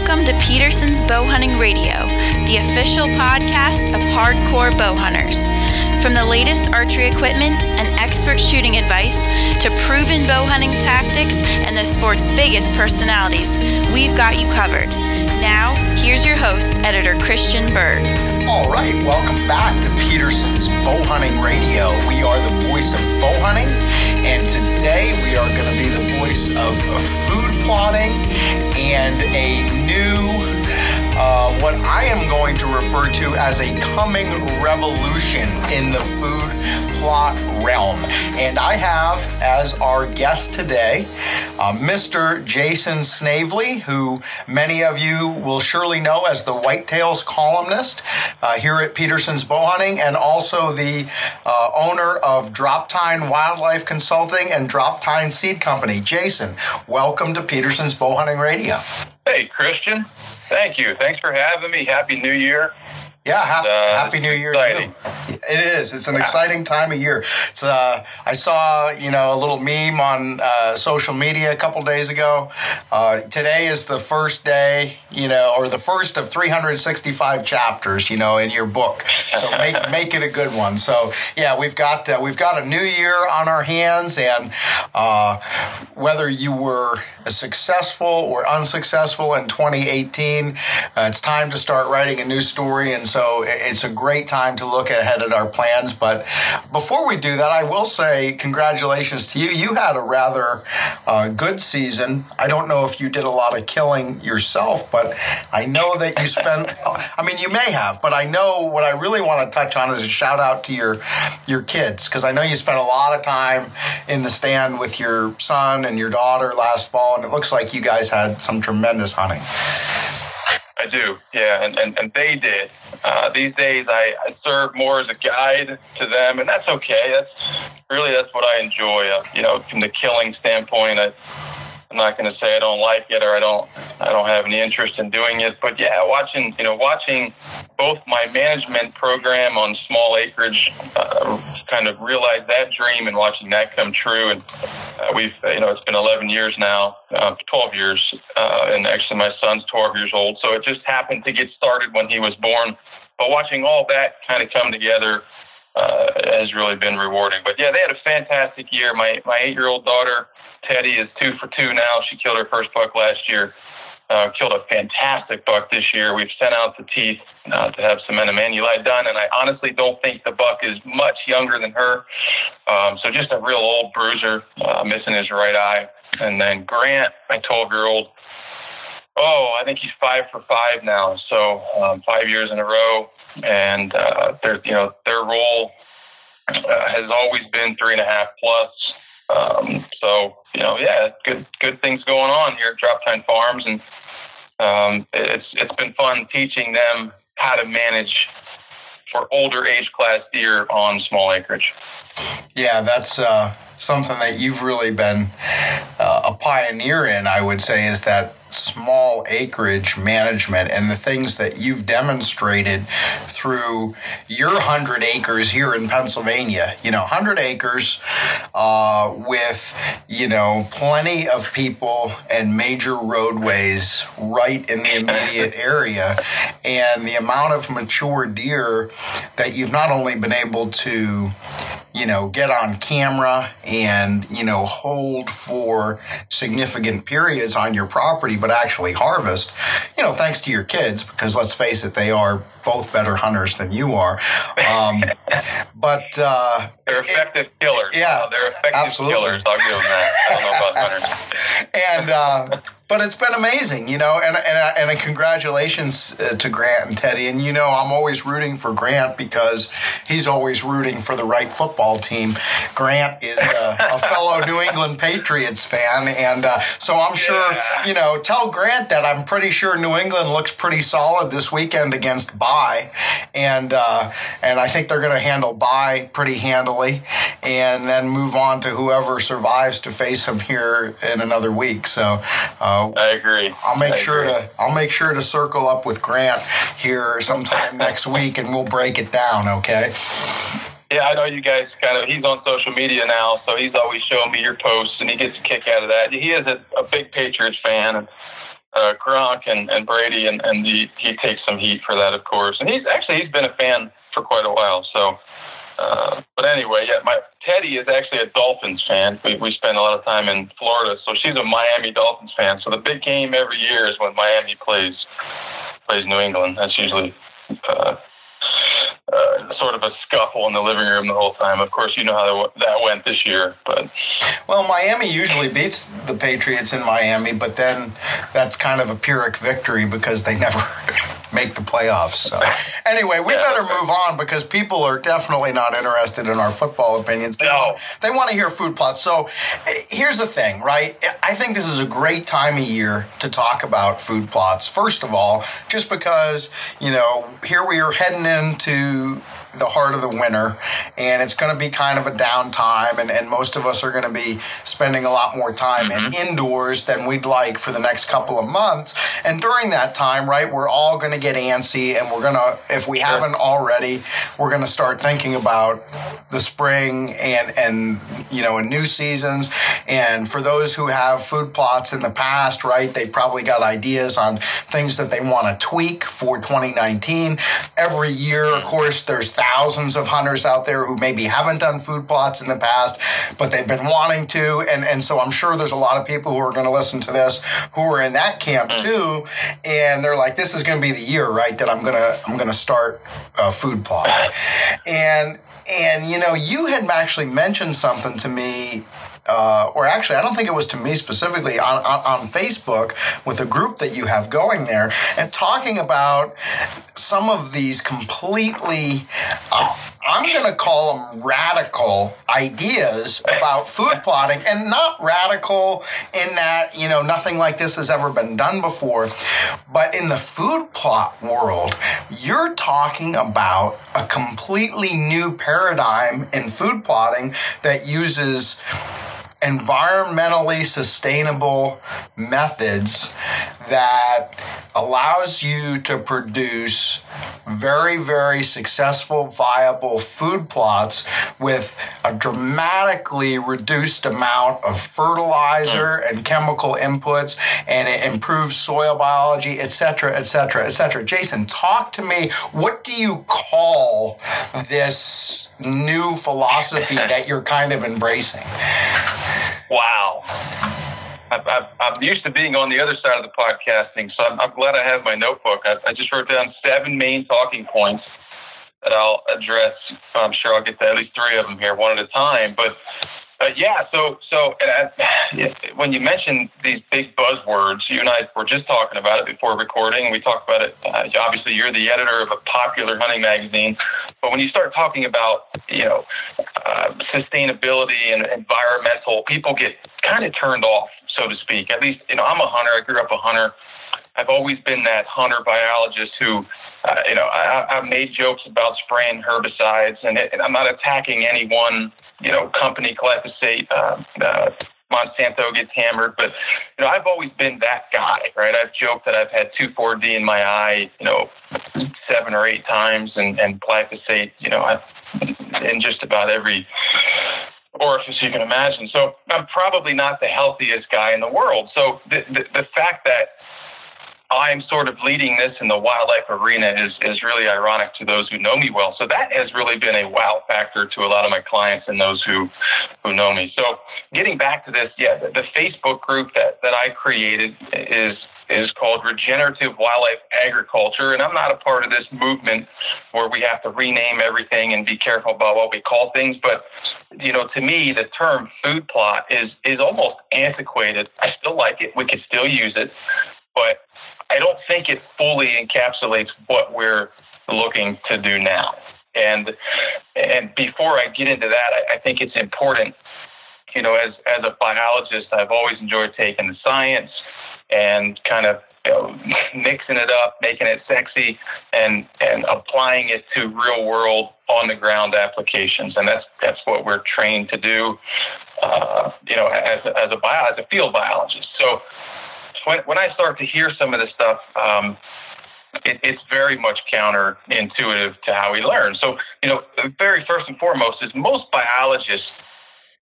Welcome to Peterson's Bow Hunting Radio, the official podcast of hardcore bow hunters. From the latest archery equipment and expert shooting advice to proven bow hunting tactics and the sport's biggest personalities, we've got you covered. Now, here's your host, editor Christian Berg. All right, welcome back to Peterson's Bow Hunting Radio. We are the voice of bow hunting, and today we are going to be the voice of food plotting and a new uh, what I am going to refer to as a coming revolution in the food plot realm. And I have as our guest today uh, Mr. Jason Snavely, who many of you will surely know as the Whitetails columnist uh, here at Peterson's Bow Hunting, and also the uh, owner of Drop Tine Wildlife Consulting and Drop Tine Seed Company. Jason, welcome to Peterson's Bow Hunting Radio. Hey, Christian. Thank you. Thanks for having me. Happy New Year. Yeah, ha- uh, happy New Year exciting. to you. It is. It's an yeah. exciting time of year. It's, uh, I saw, you know, a little meme on uh, social media a couple days ago. Uh, today is the first day, you know, or the first of 365 chapters, you know, in your book. So make make it a good one. So yeah, we've got uh, we've got a new year on our hands, and uh, whether you were successful or unsuccessful in 2018, it's time to start writing a new story and so it's a great time to look ahead at our plans. But before we do that, I will say congratulations to you. You had a rather uh, good season. I don't know if you did a lot of killing yourself, but I know that you spent. I mean, you may have, but I know what I really want to touch on is a shout out to your your kids because I know you spent a lot of time in the stand with your son and your daughter last fall, and it looks like you guys had some tremendous hunting. I do, yeah, and, and, and they did. Uh, these days, I, I serve more as a guide to them, and that's okay. That's really that's what I enjoy. Uh, you know, from the killing standpoint, I, I'm not going to say I don't like it or I don't I don't have any interest in doing it, but yeah, watching you know watching both my management program on small acreage, uh, kind of realize that dream and watching that come true. And uh, we've you know it's been 11 years now, uh, 12 years, uh, and actually my son's 12 years old, so it just happened to get started when he was born. But watching all that kind of come together uh, has really been rewarding. But yeah, they had a fantastic year. My my eight year old daughter Teddy is two for two now. She killed her first buck last year. Uh, killed a fantastic buck this year. We've sent out the teeth uh, to have cementum annuli done, and I honestly don't think the buck is much younger than her. Um, so just a real old bruiser, uh, missing his right eye. And then Grant, my 12 year old, oh, I think he's five for five now. So um, five years in a row, and uh, their you know their role uh, has always been three and a half plus. Um, so you know, yeah, good good things going on here at Drop Tine Farms, and um, it's it's been fun teaching them how to manage for older age class deer on small acreage. Yeah, that's uh, something that you've really been uh, a pioneer in. I would say is that small acreage management and the things that you've demonstrated through your 100 acres here in Pennsylvania. You know, 100 acres uh, with, you know, plenty of people and major roadways right in the immediate area. And the amount of mature deer that you've not only been able to you know, get on camera and, you know, hold for significant periods on your property, but actually harvest, you know, thanks to your kids, because let's face it, they are both better hunters than you are. Um, but uh, they're effective it, killers. Yeah, they're effective absolutely. killers. I'll give them that. I don't know about hunters. and uh, but it's been amazing, you know, and and and congratulations uh, to Grant and Teddy. And you know, I'm always rooting for Grant because he's always rooting for the right football team. Grant is a, a fellow New England Patriots fan, and uh, so I'm sure yeah. you know. Tell Grant that I'm pretty sure New England looks pretty solid this weekend against bye, and uh, and I think they're going to handle bye pretty handily, and then move on to whoever survives to face them here in another week. So. Uh, I agree. I'll make I sure agree. to I'll make sure to circle up with Grant here sometime next week, and we'll break it down. Okay. Yeah, I know you guys kind of. He's on social media now, so he's always showing me your posts, and he gets a kick out of that. He is a, a big Patriots fan, and uh, Gronk and, and Brady, and, and he, he takes some heat for that, of course. And he's actually he's been a fan for quite a while. So, uh, but anyway, yeah, my Teddy is actually a Dolphins fan. We we spend a lot of time in Florida, so she's a Miami Dolphins fan. So the big game every year is when Miami plays plays New England. That's usually uh, uh, sort of a scuffle in the living room the whole time. Of course, you know how that went this year, but well, Miami usually beats the Patriots in Miami, but then that's kind of a pyrrhic victory because they never make the playoffs. So anyway, we yeah, better okay. move on because people are definitely not interested in our football opinions. They, no. want, they want to hear food plots. So eh, here's the thing, right? I think this is a great time of year to talk about food plots. First of all, just because you know here we are heading into the heart of the winter, and it's going to be kind of a downtime, and, and most of us are going to be spending a lot more time mm-hmm. in indoors than we'd like for the next couple of months. And during that time, right, we're all going to get antsy, and we're going to, if we sure. haven't already, we're going to start thinking about the spring and and you know, and new seasons. And for those who have food plots in the past, right, they probably got ideas on things that they want to tweak for 2019. Every year, of course, there's thousands of hunters out there who maybe haven't done food plots in the past, but they've been wanting to. And, and so I'm sure there's a lot of people who are going to listen to this who are in that camp mm. too. And they're like, this is going to be the year, right, that I'm going to, I'm going to start a food plot. And, and, you know, you had actually mentioned something to me uh, or actually, I don't think it was to me specifically, on, on, on, Facebook with a group that you have going there, and talking about some of these completely, uh, I'm going to call them radical ideas about food plotting, and not radical in that, you know, nothing like this has ever been done before, but in the food plot world, you're talking about a completely new paradigm in food plotting that uses environmentally sustainable methods that allows you to produce very, very successful, viable food plots with a dramatically reduced amount of fertilizer mm. and chemical inputs, and it improves soil biology, et cetera, et cetera, et cetera. Jason, talk to me. What do you call this new philosophy that you're kind of embracing? Wow. I've, I'm used to being on the other side of the podcasting, so I'm, I'm glad I have my notebook. I, I just wrote down seven main talking points that I'll address. I'm sure I'll get to at least three of them here, one at a time. But uh, yeah, so so I, when you mentioned these big buzzwords, you and I were just talking about it before recording. We talked about it. Uh, obviously, you're the editor of a popular hunting magazine, but when you start talking about you know uh, sustainability and environmental, people get kind of turned off, so to speak. At least you know I'm a hunter. I grew up a hunter. I've always been that hunter biologist who, uh, you know, I, I've made jokes about spraying herbicides, and, it, and I'm not attacking any one you know, company glyphosate, uh, uh, Monsanto gets hammered. But, you know, I've always been that guy, right? I've joked that I've had 2,4-D in my eye, you know, seven or eight times and, and glyphosate, you know, I've, in just about every orifice you can imagine. So I'm probably not the healthiest guy in the world. So the, the, the fact that I'm sort of leading this in the wildlife arena is, is really ironic to those who know me well. So that has really been a wow factor to a lot of my clients and those who, who know me. So getting back to this, yeah, the, the Facebook group that, that I created is is called regenerative wildlife agriculture. And I'm not a part of this movement where we have to rename everything and be careful about what we call things. But, you know, to me, the term food plot is, is almost antiquated. I still like it. We could still use it. But I don't think it fully encapsulates what we're looking to do now. And and before I get into that, I, I think it's important. You know, as as a biologist, I've always enjoyed taking the science and kind of you know, mixing it up, making it sexy, and and applying it to real world on the ground applications, and that's that's what we're trained to do. Uh, you know, as as a bio, as a field biologist. So when, when I start to hear some of this stuff, um, it, it's very much counterintuitive to how we learn. So, you know, very first and foremost is most biologists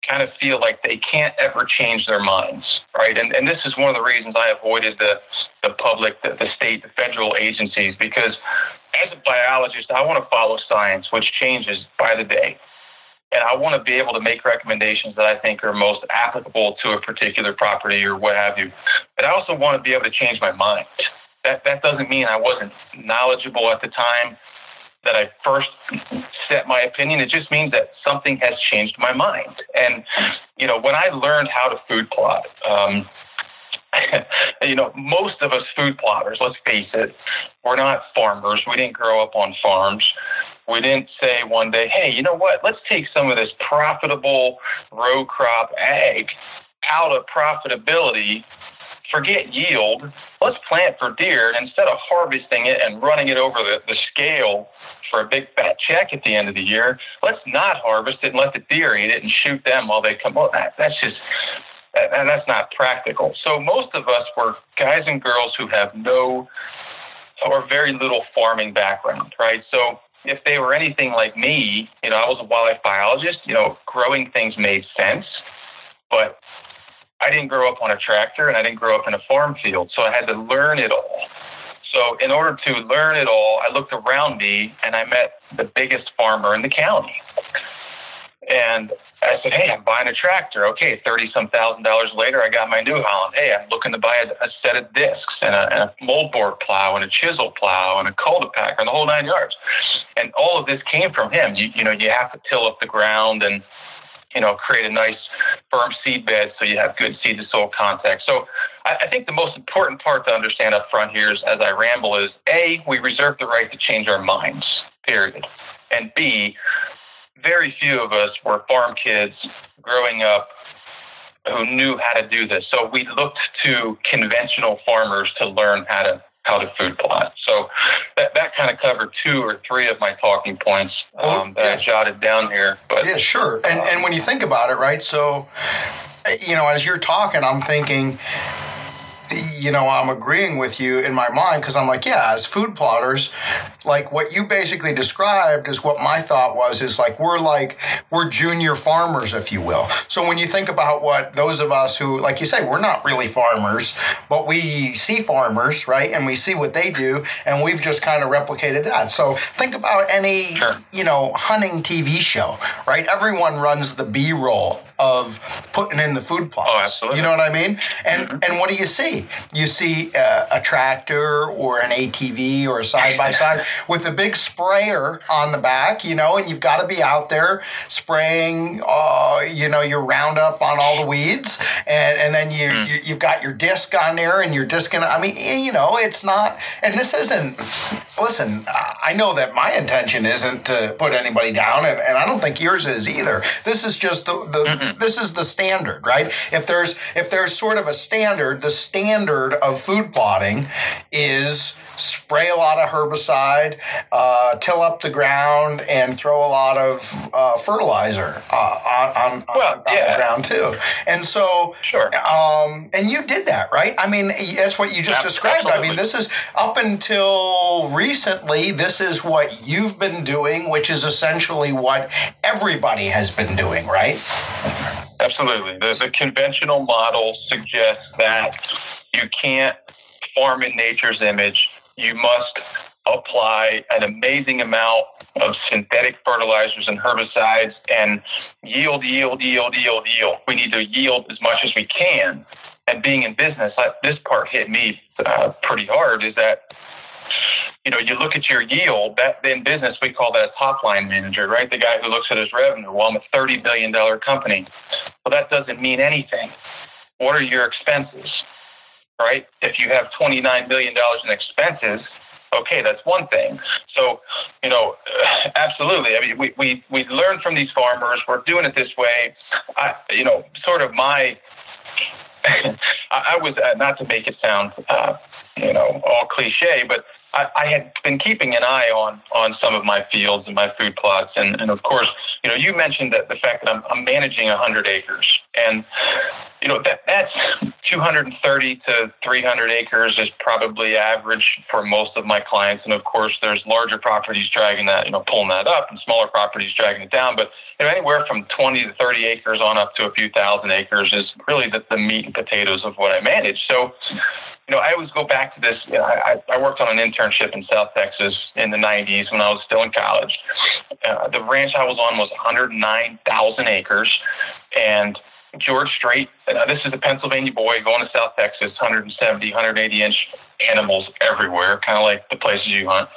kind of feel like they can't ever change their minds, right? And, and this is one of the reasons I avoided the, the public, the, the state, the federal agencies, because as a biologist, I want to follow science, which changes by the day. And I want to be able to make recommendations that I think are most applicable to a particular property or what have you. But I also want to be able to change my mind. That, that doesn't mean I wasn't knowledgeable at the time that I first set my opinion. It just means that something has changed my mind. And, you know, when I learned how to food plot, um, you know, most of us food plotters, let's face it, we're not farmers. We didn't grow up on farms. We didn't say one day, hey, you know what? Let's take some of this profitable row crop ag out of profitability forget yield. Let's plant for deer. Instead of harvesting it and running it over the, the scale for a big fat check at the end of the year, let's not harvest it and let the deer eat it and shoot them while they come. Well, that, that's just and that's not practical. So most of us were guys and girls who have no or very little farming background, right? So if they were anything like me, you know, I was a wildlife biologist, you know, growing things made sense, but I didn't grow up on a tractor and I didn't grow up in a farm field, so I had to learn it all. So, in order to learn it all, I looked around me and I met the biggest farmer in the county. And I said, Hey, I'm buying a tractor. Okay, 30 some thousand dollars later, I got my New Holland. Hey, I'm looking to buy a, a set of discs and a, and a moldboard plow and a chisel plow and a cultipacker and the whole nine yards. And all of this came from him. You, you know, you have to till up the ground and you know, create a nice firm seed bed so you have good seed to soil contact. So I, I, think the most important part to understand up front here is as I ramble is A, we reserve the right to change our minds, period. And B, very few of us were farm kids growing up who knew how to do this. So we looked to conventional farmers to learn how to how to food plot. So that, that kind of covered two or three of my talking points oh, um, that I jotted down here. But yeah, sure. And and when you think about it, right? So you know, as you're talking, I'm thinking you know, I'm agreeing with you in my mind because I'm like, yeah, as food plotters, like what you basically described is what my thought was is like, we're like, we're junior farmers, if you will. So when you think about what those of us who, like you say, we're not really farmers, but we see farmers, right? And we see what they do, and we've just kind of replicated that. So think about any, sure. you know, hunting TV show, right? Everyone runs the B roll of putting in the food plots. Oh, absolutely. You know what I mean? And mm-hmm. and what do you see? You see uh, a tractor or an ATV or a side by side with a big sprayer on the back, you know, and you've got to be out there spraying, uh, you know, your Roundup on all the weeds, and and then you, mm. you have got your disc on there, and you're discing. I mean, you know, it's not. And this isn't. Listen, I know that my intention isn't to put anybody down, and, and I don't think yours is either. This is just the the. Mm-hmm Mm-hmm. This is the standard, right? If there's if there's sort of a standard, the standard of food plotting is spray a lot of herbicide, uh, till up the ground, and throw a lot of uh, fertilizer uh, on, on, well, on, yeah. the ground too. And so, sure. Um, and you did that, right? I mean, that's what you just described. Absolutely. I mean, this is up until recently, this is what you've been doing, which is essentially what everybody has been doing, right? Absolutely. The, the conventional model suggests that you can't farm in nature's image you must apply an amazing amount of synthetic fertilizers and herbicides and yield, yield, yield, yield, yield. We need to yield as much as we can. And being in business, this part hit me uh, pretty hard is that you know, you look at your yield, that in business we call that a top line manager, right? The guy who looks at his revenue. Well, I'm a thirty billion dollar company. Well, that doesn't mean anything. What are your expenses? Right? If you have $29 billion in expenses, okay, that's one thing. So, you know, absolutely. I mean, we, we, we learn from these farmers. We're doing it this way. I, you know, sort of my, I was, uh, not to make it sound, uh, you know, all cliche, but I, I had been keeping an eye on on some of my fields and my food plots, and, and of course, you know, you mentioned that the fact that I'm, I'm managing 100 acres, and you know that that's 230 to 300 acres is probably average for most of my clients, and of course, there's larger properties dragging that, you know, pulling that up, and smaller properties dragging it down. But you know, anywhere from 20 to 30 acres on up to a few thousand acres is really the, the meat and potatoes of what I manage. So, you know, I always go back to this. You know, I, I worked on an internship in South Texas in the 90s when I was still in college. Uh, the ranch I was on was 109,000 acres, and George Strait. Uh, this is a Pennsylvania boy going to South Texas, 170, 180 inch animals everywhere, kind of like the places you hunt.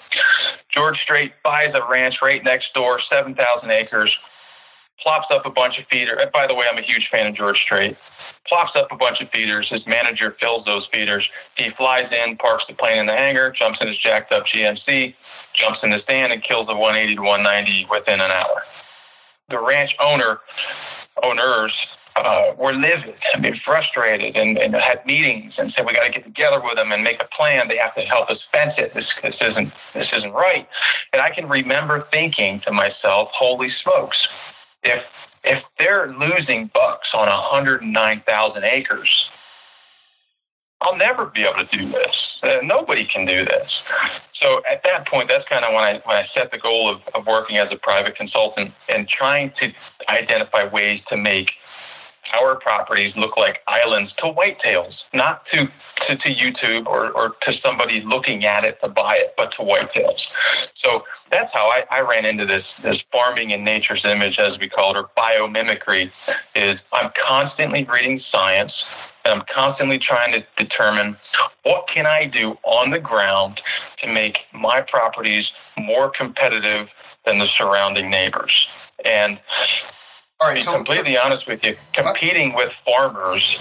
George Strait buys a ranch right next door, 7,000 acres, plops up a bunch of feeders. By the way, I'm a huge fan of George Strait. Plops up a bunch of feeders. His manager fills those feeders. He flies in, parks the plane in the hangar, jumps in his jacked up GMC, jumps in the stand, and kills a 180 to 190 within an hour. The ranch owner, owners, uh, were livid and frustrated and, and had meetings and said we got to get together with them and make a plan. They have to help us fence it. This, this isn't this isn't right. And I can remember thinking to myself, "Holy smokes! If if they're losing bucks on 109,000 acres, I'll never be able to do this. Uh, nobody can do this. So at that point, that's kind of when I when I set the goal of, of working as a private consultant and trying to identify ways to make our properties look like islands to whitetails, not to, to, to YouTube or, or to somebody looking at it to buy it, but to whitetails. So that's how I, I ran into this this farming in nature's image, as we call it, or biomimicry. Is I'm constantly reading science and I'm constantly trying to determine what can I do on the ground to make my properties more competitive than the surrounding neighbors. And all right, to be so, completely so, honest with you, competing with farmers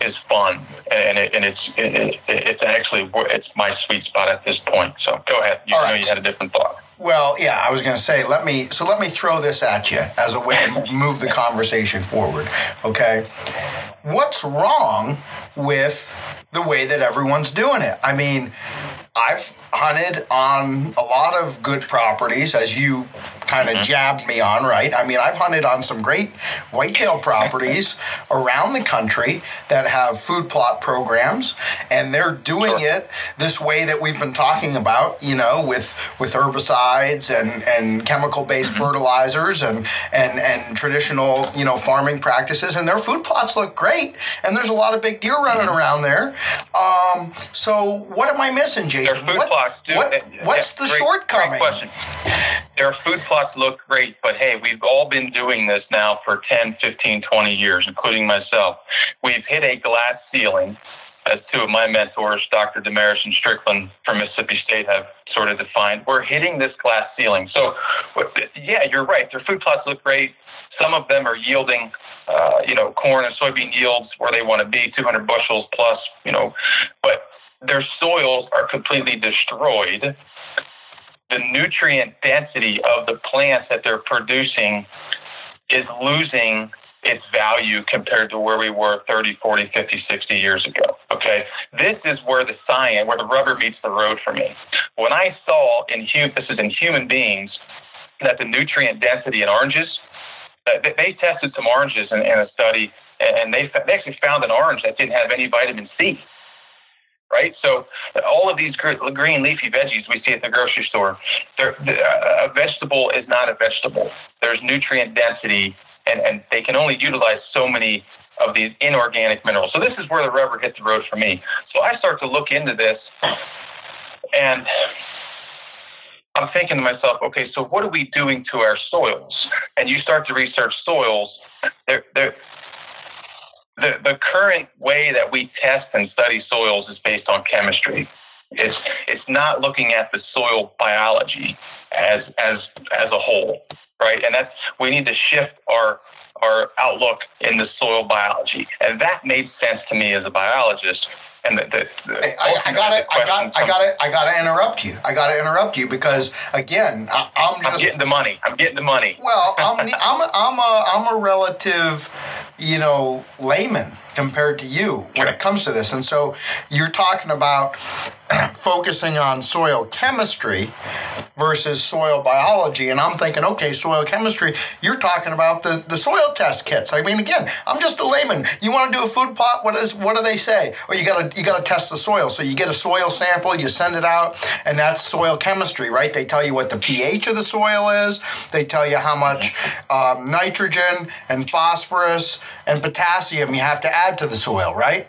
is fun, and, it, and it's it, it's actually it's my sweet spot at this point. So go ahead. You know right. you had a different thought. Well, yeah, I was going to say let me so let me throw this at you as a way to move the conversation forward. Okay, what's wrong with the way that everyone's doing it? I mean, I've hunted on a lot of good properties, as you kind of mm-hmm. jabbed me on, right? I mean, I've hunted on some great whitetail properties around the country that have food plot programs, and they're doing sure. it this way that we've been talking about, you know, with with herbicides and and chemical based mm-hmm. fertilizers and and and traditional, you know, farming practices, and their food plots look great, and there's a lot of big deer running mm-hmm. around there. Um, so what am I missing, Jason? Their food what, plots do. What, what's yeah, the great, shortcoming? Great question. Their food plots look great, but hey, we've all been doing this now for 10, 15, 20 years, including myself. We've hit a glass ceiling as two of my mentors, Dr. Demarais and Strickland from Mississippi State, have sort of defined. We're hitting this glass ceiling. So, yeah, you're right. Their food plots look great. Some of them are yielding, uh, you know, corn and soybean yields where they want to be, 200 bushels plus, you know, but their soils are completely destroyed. The nutrient density of the plants that they're producing is losing its value compared to where we were 30, 40, 50, 60 years ago. Okay. This is where the science, where the rubber meets the road for me. When I saw in human, this is in human beings, that the nutrient density in oranges, uh, they tested some oranges in, in a study and they, they actually found an orange that didn't have any vitamin C right? So all of these green leafy veggies we see at the grocery store, uh, a vegetable is not a vegetable. There's nutrient density, and, and they can only utilize so many of these inorganic minerals. So this is where the rubber hits the road for me. So I start to look into this, and I'm thinking to myself, okay, so what are we doing to our soils? And you start to research soils. They're, they're, the, the current way that we test and study soils is based on chemistry. It's it's not looking at the soil biology as as as a whole, right? And that's we need to shift our our outlook in the soil biology, and that made sense to me as a biologist. And the, the, the I, I gotta, I got, I gotta, I gotta interrupt you. I gotta interrupt you because again, I, am just I'm getting the money. I'm getting the money. Well, I'm, I'm, a, I'm a, I'm a relative, you know, layman compared to you when it comes to this. And so you're talking about focusing on soil chemistry versus soil biology. And I'm thinking, okay, soil chemistry, you're talking about the, the soil test kits. I mean, again, I'm just a layman. You want to do a food plot? What is what do they say? Well, you gotta you gotta test the soil. So you get a soil sample, you send it out, and that's soil chemistry, right? They tell you what the pH of the soil is. They tell you how much um, nitrogen and phosphorus and potassium you have to add to the soil, right?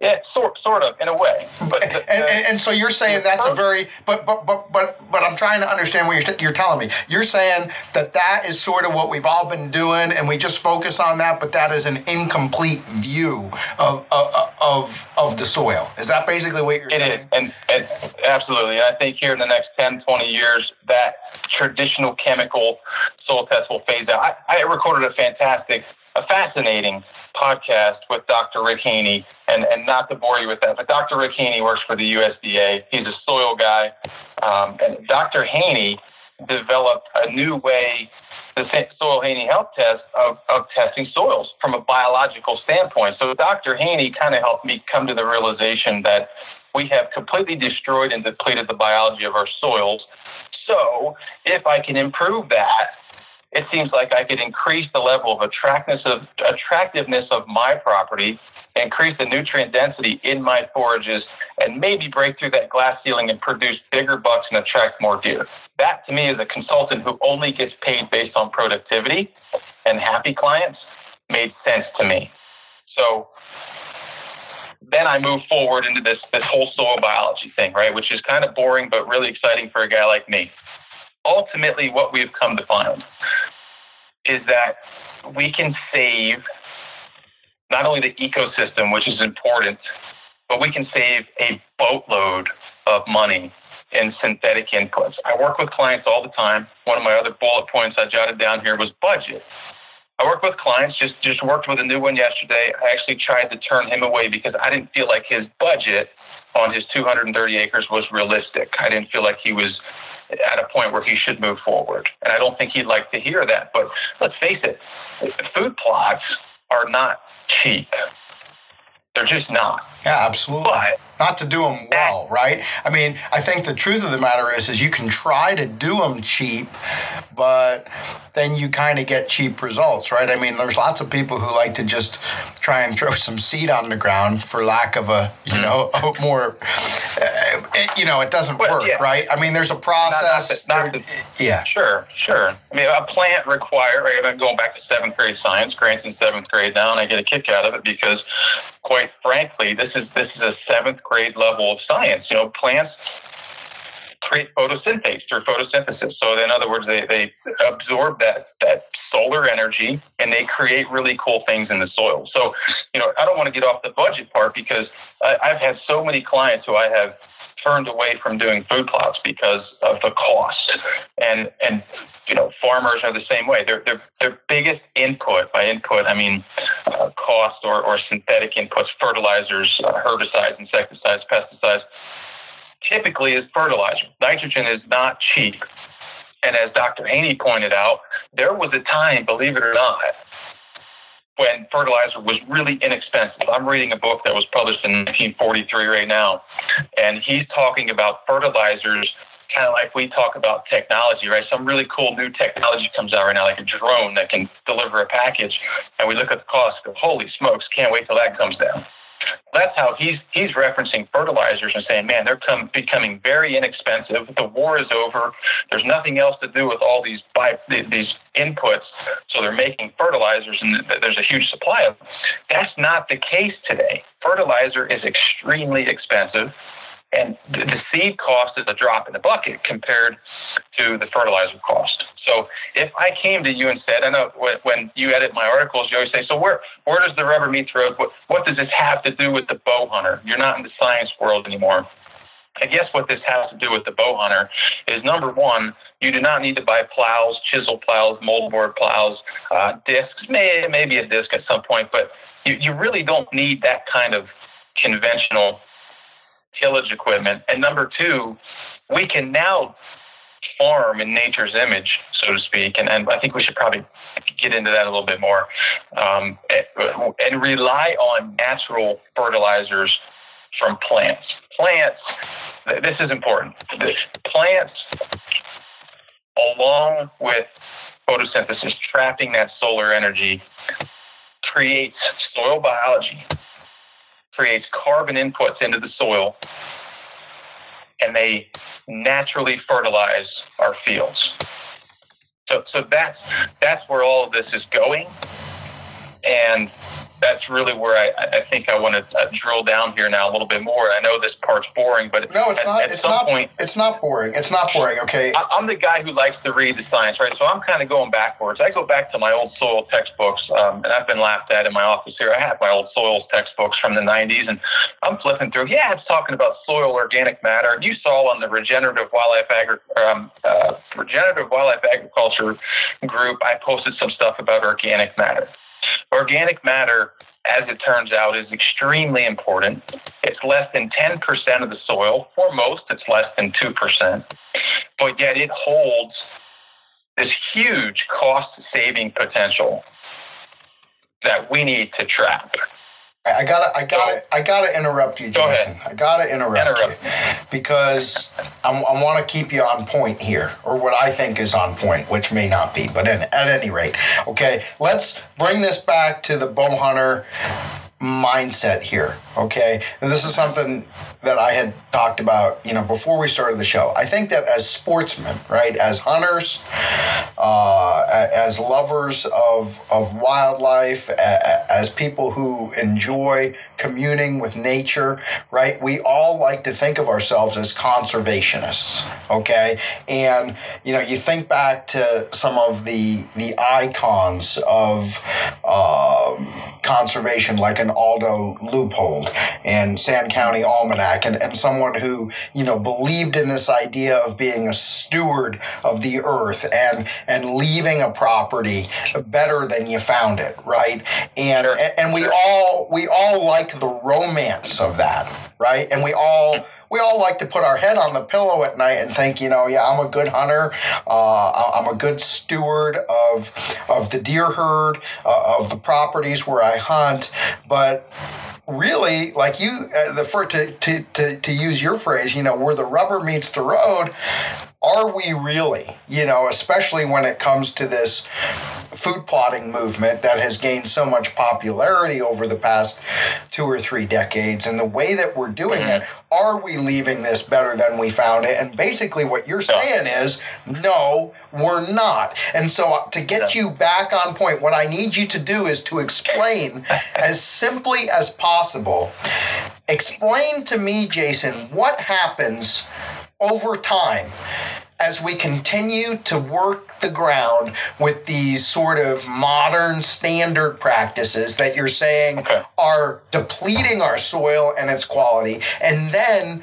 Yeah, sort sort of in a way. But the, and, and, and, so you're saying that's a very but but but but but I'm trying to understand what you're you're telling me. You're saying that that is sort of what we've all been doing, and we just focus on that, but that is an incomplete view of of of, of the soil. Is that basically what you're it saying? It is, and, and absolutely. I think here in the next 10, 20 years, that traditional chemical soil test will phase out. I, I recorded a fantastic a fascinating podcast with Dr. Rick Haney, and, and not to bore you with that, but Dr. Rick Haney works for the USDA. He's a soil guy. Um, and Dr. Haney developed a new way, the Soil Haney Health Test, of, of testing soils from a biological standpoint. So Dr. Haney kind of helped me come to the realization that we have completely destroyed and depleted the biology of our soils. So if I can improve that, it seems like I could increase the level of attractiveness of attractiveness of my property, increase the nutrient density in my forages, and maybe break through that glass ceiling and produce bigger bucks and attract more deer. That to me is a consultant who only gets paid based on productivity and happy clients made sense to me. So then I move forward into this this whole soil biology thing, right? Which is kind of boring but really exciting for a guy like me ultimately what we've come to find is that we can save not only the ecosystem, which is important, but we can save a boatload of money in synthetic inputs. I work with clients all the time. One of my other bullet points I jotted down here was budget. I work with clients, just, just worked with a new one yesterday. I actually tried to turn him away because I didn't feel like his budget on his 230 acres was realistic. I didn't feel like he was at a point where he should move forward. And I don't think he'd like to hear that. But let's face it, food plots are not cheap. They're just not. Yeah, absolutely. But not to do them well, right? I mean, I think the truth of the matter is, is you can try to do them cheap, but then you kind of get cheap results, right? I mean, there's lots of people who like to just try and throw some seed on the ground for lack of a, you mm. know, a more, uh, it, you know, it doesn't well, work, yeah. right? I mean, there's a process. Not, not, not the, yeah. Sure, sure. I mean, a plant require, right, I'm going back to seventh grade science, Grant's in seventh grade now, and I get a kick out of it because, quite frankly, this is this is a seventh grade level of science. You know, plants create photosynthates through photosynthesis. So in other words, they, they absorb that that solar energy and they create really cool things in the soil. So, you know, I don't want to get off the budget part because I, I've had so many clients who I have turned away from doing food plots because of the cost. And and you know, farmers are the same way. Their their their biggest input by input, I mean, uh, cost or or synthetic inputs, fertilizers, uh, herbicides, insecticides, pesticides, typically is fertilizer. Nitrogen is not cheap. And as Dr. Haney pointed out, there was a time, believe it or not, when fertilizer was really inexpensive. I'm reading a book that was published in 1943 right now, and he's talking about fertilizers kind of like we talk about technology, right? Some really cool new technology comes out right now, like a drone that can deliver a package, and we look at the cost. Go, holy smokes! Can't wait till that comes down. That's how he's he's referencing fertilizers and saying, man, they're come, becoming very inexpensive. The war is over. There's nothing else to do with all these by, these inputs, so they're making fertilizers, and there's a huge supply of them. That's not the case today. Fertilizer is extremely expensive and the seed cost is a drop in the bucket compared to the fertilizer cost. So if I came to you and said, I know when you edit my articles, you always say, so where, where does the rubber meet the road? What, what does this have to do with the bow hunter? You're not in the science world anymore. I guess what this has to do with the bow hunter is number one, you do not need to buy plows, chisel plows, moldboard plows, uh, discs, may, maybe a disc at some point, but you, you really don't need that kind of conventional tillage equipment. And number two, we can now farm in nature's image, so to speak, and, and I think we should probably get into that a little bit more, um, and, and rely on natural fertilizers from plants. Plants, this is important. Plants, along with photosynthesis, trapping that solar energy, creates soil biology, creates carbon inputs into the soil, and they naturally fertilize our fields. So, so that's that's where all of this is going, and that's really where I, I think I want to uh, drill down here now a little bit more. I know this part's boring, but no, it's at, not. At it's some not. Point, it's not boring. It's not boring. Okay. I, am the guy who likes to read the science, right? So I'm kind of going backwards. I go back to my old soil textbooks, um, and I've been laughed at in my office here. I have my old soils textbooks from the 90s, and I'm flipping through. Yeah, it's talking about soil organic matter. You saw on the regenerative wildlife agri- um, uh, regenerative wildlife agriculture group, I posted some stuff about organic matter. Organic matter, as it turns out, is extremely important. It's less than 10% of the soil. For most, it's less than 2%. But yet it holds this huge cost saving potential that we need to trap. I gotta, I gotta, I gotta interrupt you, Jason. I gotta interrupt, interrupt, you because I, I want to keep you on point here, or what I think is on point, which may not be, but in, at any rate, okay. Let's bring this back to the bow hunter mindset here. Okay, and this is something that I had talked about, you know, before we started the show. I think that as sportsmen, right, as hunters, uh, as lovers of of wildlife, as people who enjoy communing with nature, right, we all like to think of ourselves as conservationists. Okay, and you know, you think back to some of the the icons of um, conservation, like an Aldo And Sand County Almanac, and, and someone who, you know, believed in this idea of being a steward of the earth and and leaving a property better than you found it, right? And and we all we all like the romance of that, right? And we all we all like to put our head on the pillow at night and think, you know, yeah, I'm a good hunter, uh, I'm a good steward of of the deer herd, uh, of the properties where I hunt, but really, like you, uh, the for to, to to to use your phrase, you know, where the rubber meets the road, are we really? You know, especially when it comes to this food plotting movement that has gained so much popularity over the past two or three decades, and the way that we're doing mm-hmm. it, are we leaving this better than we found it? And basically, what you're saying is, no, we're not. And so, to get you back on point, what I need you to do is to explain as simply as possible. Explain to me, Jason, what happens over time as we continue to work the ground with these sort of modern standard practices that you're saying okay. are depleting our soil and its quality, and then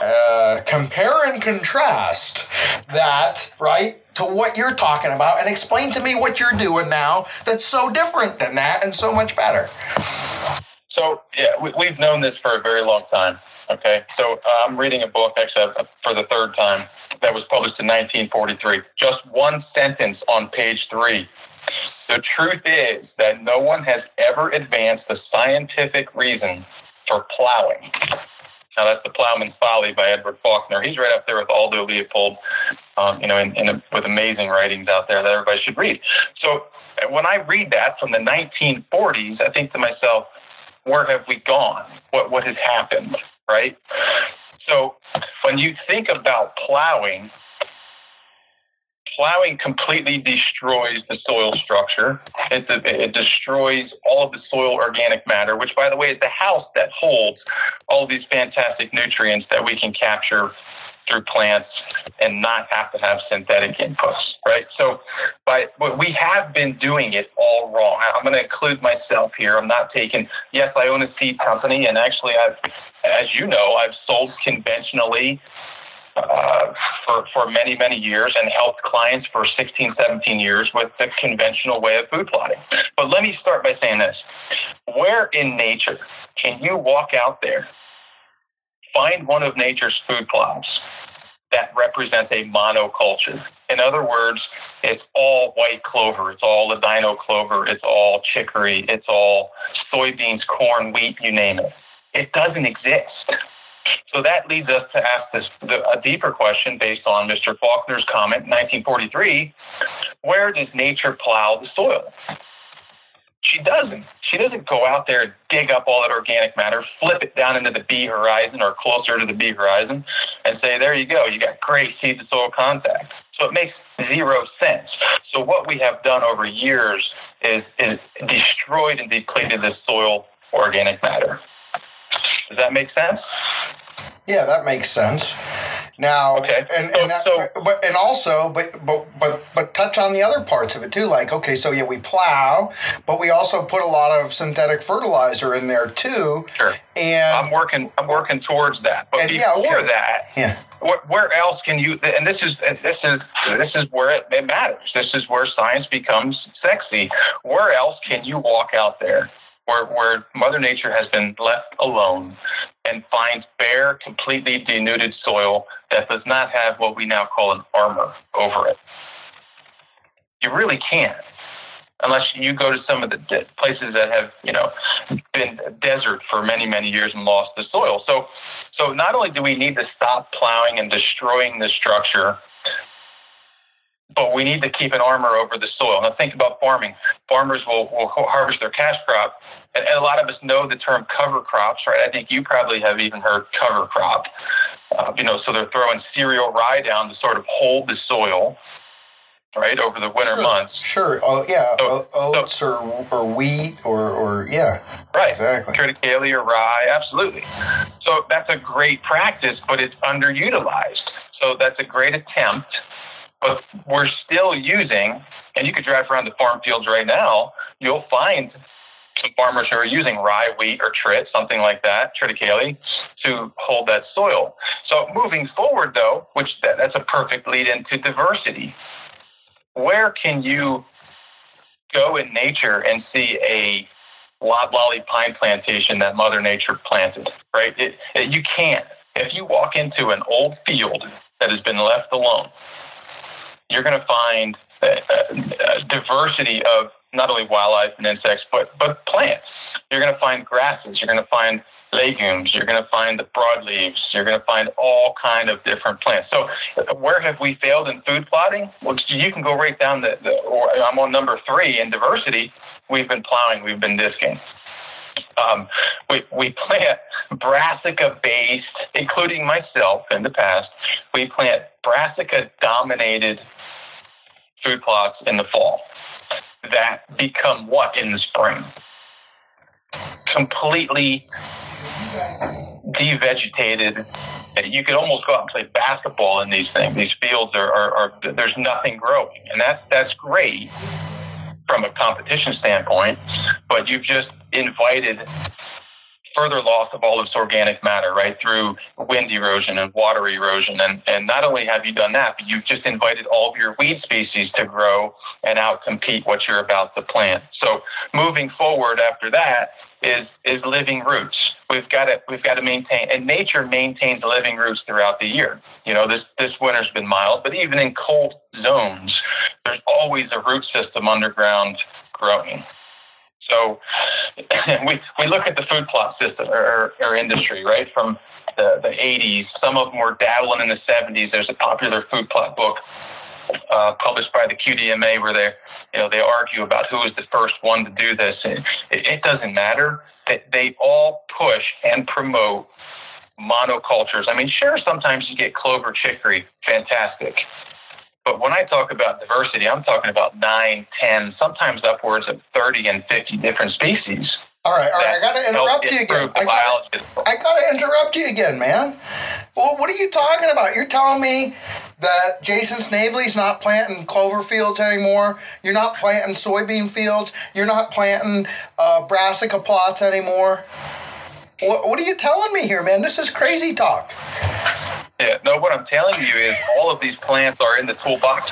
uh, compare and contrast that, right? To what you're talking about, and explain to me what you're doing now that's so different than that and so much better. So, yeah, we, we've known this for a very long time. Okay, so uh, I'm reading a book actually uh, for the third time that was published in 1943. Just one sentence on page three. The truth is that no one has ever advanced the scientific reason for plowing. Now that's the Plowman's Folly by Edward Faulkner. He's right up there with Aldo Leopold, um, you know, in, in a, with amazing writings out there that everybody should read. So uh, when I read that from the 1940s, I think to myself, where have we gone? What what has happened? Right. So when you think about plowing, plowing completely destroys the soil structure. It, it, destroys all of the soil organic matter, which, by the way, is the house that holds all these fantastic nutrients that we can capture through plants and not have to have synthetic inputs, right? So, but we have been doing it all wrong. I'm going to include myself here. I'm not taking. Yes, I own a seed company, and actually, I've, as you know, I've sold conventionally uh, for, for many, many years and helped clients for 16, 17 years with the conventional way of food plotting. But let me start by saying this. Where in nature can you walk out there, find one of nature's food plots, that represents a monoculture. In other words, it's all white clover, it's all ladino clover, it's all chicory, it's all soybeans, corn, wheat, you name it. It doesn't exist. So that leads us to ask this the, a deeper question based on Mr. Faulkner's comment in 1943 where does nature plow the soil? She doesn't. She doesn't go out there and dig up all that organic matter, flip it down into the B horizon or closer to the B horizon, and say, there you go, you got great seed to soil contact. So it makes zero sense. So what we have done over years is, is destroyed and depleted the soil organic matter. Does that make sense? Yeah, that makes sense. Now, okay. and, and, so, so, but and also, but but but but touch on the other parts of it too. Like, okay, so yeah, we plow, but we also put a lot of synthetic fertilizer in there too. Sure. And I'm working. I'm working towards that. But and, before yeah, okay. that, yeah. Where, where else can you? And this is this is this is where it, it matters. This is where science becomes sexy. Where else can you walk out there? Where, where Mother Nature has been left alone and finds bare, completely denuded soil that does not have what we now call an armor over it. You really can't, unless you go to some of the de- places that have, you know, been desert for many, many years and lost the soil. So, so not only do we need to stop plowing and destroying the structure, but we need to keep an armor over the soil. Now, think about farming. Farmers will, will harvest their cash crop, and, and, a lot of us know the term cover crops, right? I think you probably have even heard cover crop. Uh, you know, so they're throwing cereal rye down to sort of hold the soil, right, over the winter sure, months. Sure. Oh, yeah. So, oats so, or or wheat or or yeah. Right. Exactly. Triticale or rye, absolutely. So that's a great practice, but it's underutilized. So that's a great attempt but we're still using, and you could drive around the farm fields right now, you'll find some farmers who are using rye, wheat, or trit, something like that, triticale, to hold that soil. So moving forward, though, which that, that's a perfect lead into diversity. Where can you go in nature and see a loblolly pine plantation that Mother Nature planted? Right? It, it, you can't. If you walk into an old field that has been left alone, you're going to find a, a, diversity of not only wildlife and insects, but but plants. You're going to find grasses. You're going to find legumes. You're going to find the broadleaves. You're going to find all kind of different plants. So, where have we failed in food plotting? Well, you can go right down the. the or I'm on number three in diversity. We've been plowing. We've been disking. Um, we, we plant brassica based, including myself in the past, we plant brassica dominated food plots in the fall that become what in the spring? Completely devegetated. You could almost go out and play basketball in these things. These fields are, are, are there's nothing growing, and that's that's great from a competition standpoint. But you've just invited further loss of all this organic matter, right, through wind erosion and water erosion. And, and not only have you done that, but you've just invited all of your weed species to grow and outcompete what you're about to plant. So moving forward after that is, is living roots. We've got to we've got to maintain and nature maintains living roots throughout the year. You know this this winter's been mild, but even in cold zones, there's always a root system underground growing. So we, we look at the food plot system or, or industry, right, from the, the 80s. Some of them were dabbling in the 70s. There's a popular food plot book uh, published by the QDMA where they, you know, they argue about who was the first one to do this. It, it doesn't matter. They, they all push and promote monocultures. I mean, sure, sometimes you get clover chicory, fantastic. But when I talk about diversity, I'm talking about nine, ten, sometimes upwards of 30 and 50 different species. All right, all right. I got to interrupt you again. I got to interrupt you again, man. Well, what are you talking about? You're telling me that Jason Snavely's not planting clover fields anymore. You're not planting soybean fields. You're not planting uh, brassica plots anymore. What, what are you telling me here, man? This is crazy talk. Yeah, no, what I'm telling you is all of these plants are in the toolbox,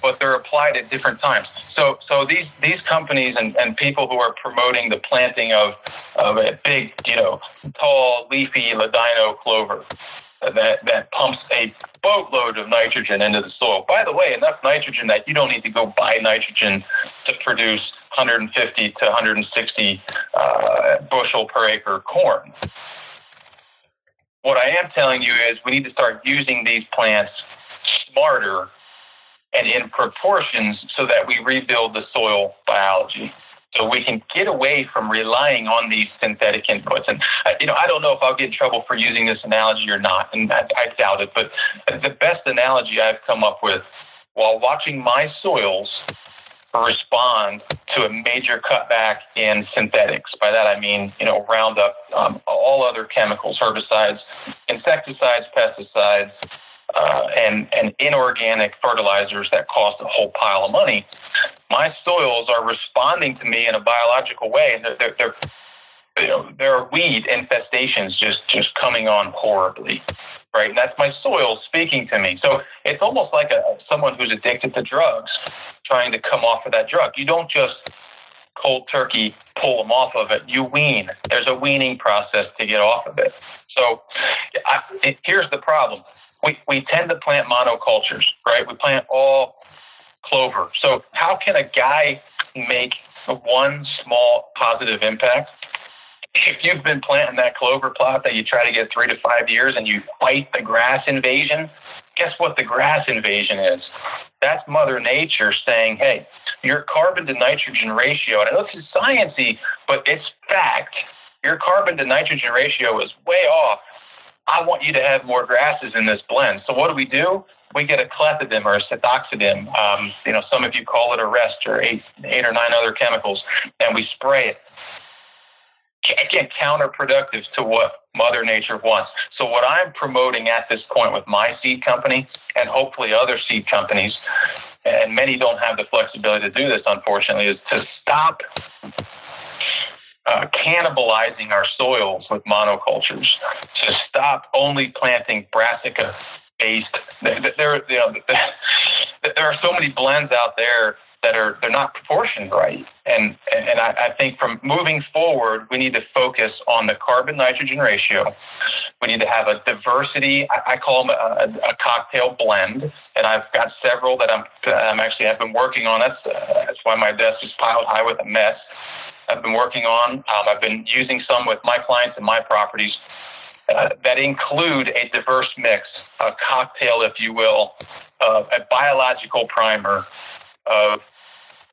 but they're applied at different times. So, so these, these companies and, and people who are promoting the planting of, of a big, you know, tall, leafy ladino clover, that, that pumps a boatload of nitrogen into the soil. By the way, enough nitrogen that you don't need to go buy nitrogen to produce 150 to 160 uh, bushel per acre corn. What I am telling you is we need to start using these plants smarter and in proportions so that we rebuild the soil biology. So we can get away from relying on these synthetic inputs. And uh, you know, I don't know if I'll get in trouble for using this analogy or not, and I, I doubt it. But the best analogy I've come up with while watching my soils respond to a major cutback in synthetics. By that I mean, you know, Roundup, um, all other chemicals, herbicides, insecticides, pesticides, uh, and, and inorganic fertilizers that cost a whole pile of money. My soils are responding to me in a biological way, and they're, they're, they're you know, there are weed infestations just just coming on horribly, right? And that's my soil speaking to me. So it's almost like a someone who's addicted to drugs trying to come off of that drug. You don't just cold turkey pull them off of it. You wean. There's a weaning process to get off of it. So I, it, here's the problem we, we tend to plant monocultures, right? We plant all clover. So how can a guy make one small positive impact? If you've been planting that clover plot that you try to get three to five years and you fight the grass invasion, guess what the grass invasion is? That's Mother Nature saying, hey, your carbon to nitrogen ratio, and I know this is sciencey, but it's fact. Your carbon to nitrogen ratio is way off I want you to have more grasses in this blend. So what do we do? We get a clethodim or a sethoxydim. Um, you know, some of you call it a rest or eight, eight or nine other chemicals, and we spray it. Again, counterproductive to what Mother Nature wants. So what I'm promoting at this point with my seed company and hopefully other seed companies, and many don't have the flexibility to do this, unfortunately, is to stop uh, cannibalizing our soils with monocultures, to stop only planting brassica based. There, you know, there are so many blends out there that are they're not proportioned right. And and I, I, think from moving forward, we need to focus on the carbon nitrogen ratio. We need to have a diversity. I, I call them a, a, cocktail blend, and I've got several that I'm I'm actually have been working on. That's uh, that's why my desk is piled high with a mess. I've been working on. Um, I've been using some with my clients and my properties uh, that include a diverse mix, a cocktail, if you will, of a biological primer of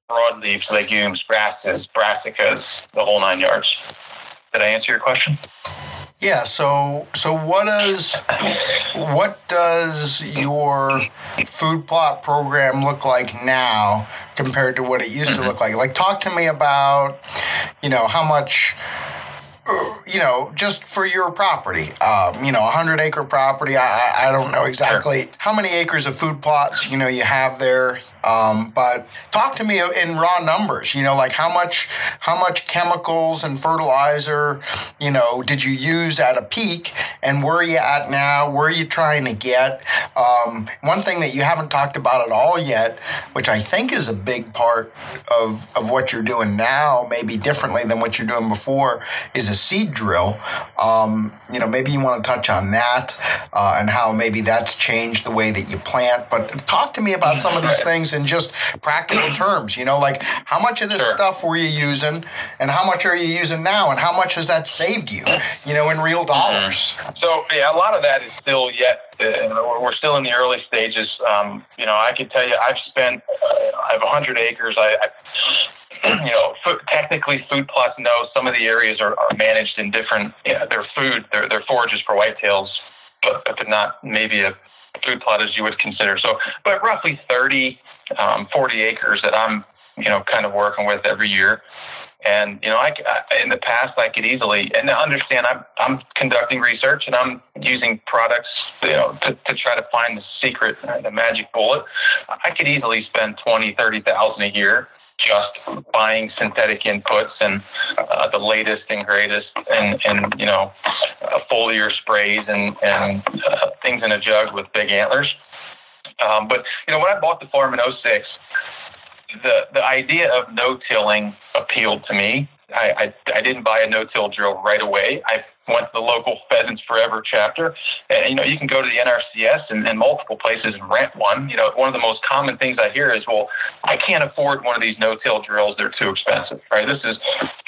broadleaves, legumes, grasses, brassicas, the whole nine yards. Did I answer your question? Yeah. So, so what does what does your food plot program look like now compared to what it used mm-hmm. to look like? Like, talk to me about, you know, how much you know, just for your property, um, you know, a hundred acre property. I, I don't know exactly sure. how many acres of food plots, you know, you have there. Um, but talk to me in raw numbers. You know, like how much how much chemicals and fertilizer, you know, did you use at a peak, and where are you at now? Where are you trying to get? Um, one thing that you haven't talked about at all yet, which I think is a big part of of what you're doing now, maybe differently than what you're doing before, is a seed drill. Um, you know, maybe you want to touch on that uh, and how maybe that's changed the way that you plant. But talk to me about some of these things things in just practical terms. You know, like how much of this sure. stuff were you using, and how much are you using now, and how much has that saved you? You know, in real dollars. So yeah, a lot of that is still yet. Uh, we're still in the early stages. Um, you know, I can tell you, I've spent. Uh, I have 100 acres. I, I you know, food, technically food plots no. Some of the areas are, are managed in different, you know, their food, their, their forages for whitetails, but, but not maybe a food plot as you would consider. So, but roughly 30, um, 40 acres that I'm, you know, kind of working with every year. And you know, I, I, in the past I could easily and understand I'm I'm conducting research and I'm using products you know to, to try to find the secret, the magic bullet. I could easily spend twenty, thirty thousand a year just buying synthetic inputs and uh, the latest and greatest and, and you know uh, foliar sprays and, and uh, things in a jug with big antlers. Um, but you know when I bought the farm in 06, the the idea of no tilling appealed to me. I, I, I, didn't buy a no-till drill right away. I went to the local Pheasants Forever chapter, and you know you can go to the NRCS and, and multiple places and rent one. You know, one of the most common things I hear is, "Well, I can't afford one of these no-till drills; they're too expensive." Right? This is